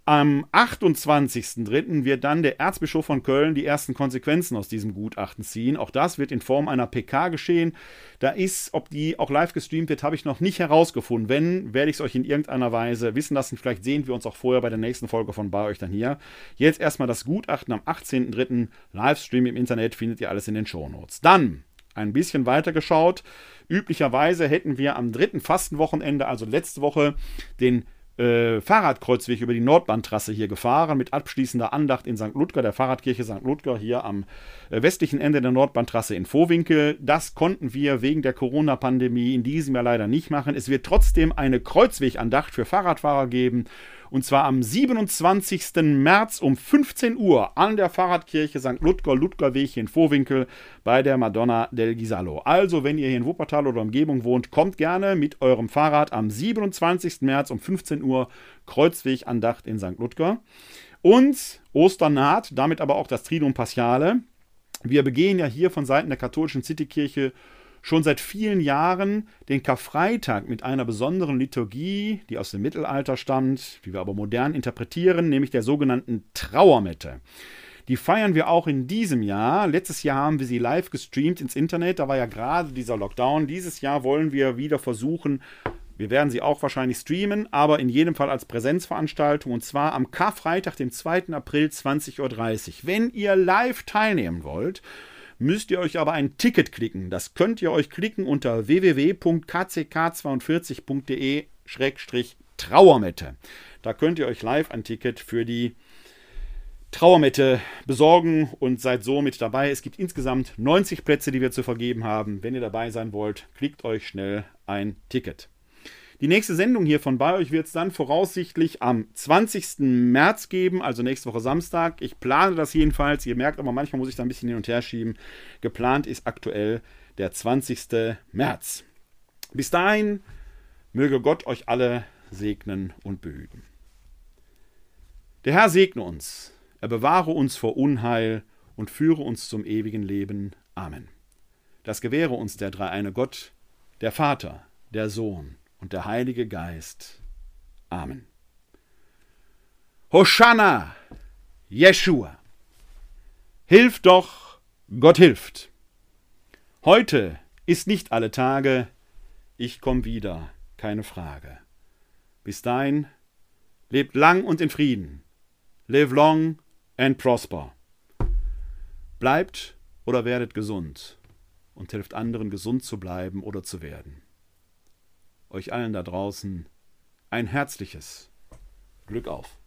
Am 28.03. wird dann der Erzbischof von Köln die ersten Konsequenzen aus diesem Gutachten ziehen. Auch das wird in Form einer PK geschehen. Da ist, ob die auch live gestreamt wird, habe ich noch nicht herausgefunden. Wenn, werde ich es euch in irgendeiner Weise wissen lassen. Vielleicht sehen wir uns auch vorher bei der nächsten Folge von bei euch dann hier. Jetzt erstmal das Gutachten am 18.03. Livestream im Internet findet ihr alles in den Shownotes. Dann ein bisschen weiter geschaut. Üblicherweise hätten wir am dritten Fastenwochenende, also letzte Woche, den äh, Fahrradkreuzweg über die Nordbahntrasse hier gefahren mit abschließender Andacht in St. Ludger, der Fahrradkirche St. Ludger hier am äh, westlichen Ende der Nordbahntrasse in Vohwinkel. Das konnten wir wegen der Corona-Pandemie in diesem Jahr leider nicht machen. Es wird trotzdem eine Kreuzwegandacht für Fahrradfahrer geben und zwar am 27. März um 15 Uhr an der Fahrradkirche St. Ludger, Ludgerweg in Vorwinkel bei der Madonna del Gisalo. Also, wenn ihr hier in Wuppertal oder Umgebung wohnt, kommt gerne mit eurem Fahrrad am 27. März um 15 Uhr Kreuzwegandacht in St. Ludger. Und Ostern naht, damit aber auch das Trinum Paschale. Wir begehen ja hier von Seiten der katholischen Citykirche schon seit vielen Jahren den Karfreitag mit einer besonderen Liturgie, die aus dem Mittelalter stammt, die wir aber modern interpretieren, nämlich der sogenannten Trauermette. Die feiern wir auch in diesem Jahr. Letztes Jahr haben wir sie live gestreamt ins Internet. Da war ja gerade dieser Lockdown. Dieses Jahr wollen wir wieder versuchen, wir werden sie auch wahrscheinlich streamen, aber in jedem Fall als Präsenzveranstaltung und zwar am Karfreitag, dem 2. April 20.30 Uhr. Wenn ihr live teilnehmen wollt, müsst ihr euch aber ein Ticket klicken. Das könnt ihr euch klicken unter www.kck42.de Trauermette. Da könnt ihr euch live ein Ticket für die Trauermette besorgen und seid so mit dabei. Es gibt insgesamt 90 Plätze, die wir zu vergeben haben. Wenn ihr dabei sein wollt, klickt euch schnell ein Ticket. Die nächste Sendung hier von bei euch wird es dann voraussichtlich am 20. März geben, also nächste Woche Samstag. Ich plane das jedenfalls. Ihr merkt aber, manchmal muss ich da ein bisschen hin und her schieben. Geplant ist aktuell der 20. März. Bis dahin möge Gott euch alle segnen und behüten. Der Herr segne uns, er bewahre uns vor Unheil und führe uns zum ewigen Leben. Amen. Das gewähre uns der dreieine Gott, der Vater, der Sohn und der Heilige Geist. Amen. Hosanna, Jeshua. Hilf doch, Gott hilft. Heute ist nicht alle Tage, ich komm wieder, keine Frage. Bis dahin, lebt lang und in Frieden. Live long and prosper. Bleibt oder werdet gesund und hilft anderen gesund zu bleiben oder zu werden euch allen da draußen ein herzliches Glück auf.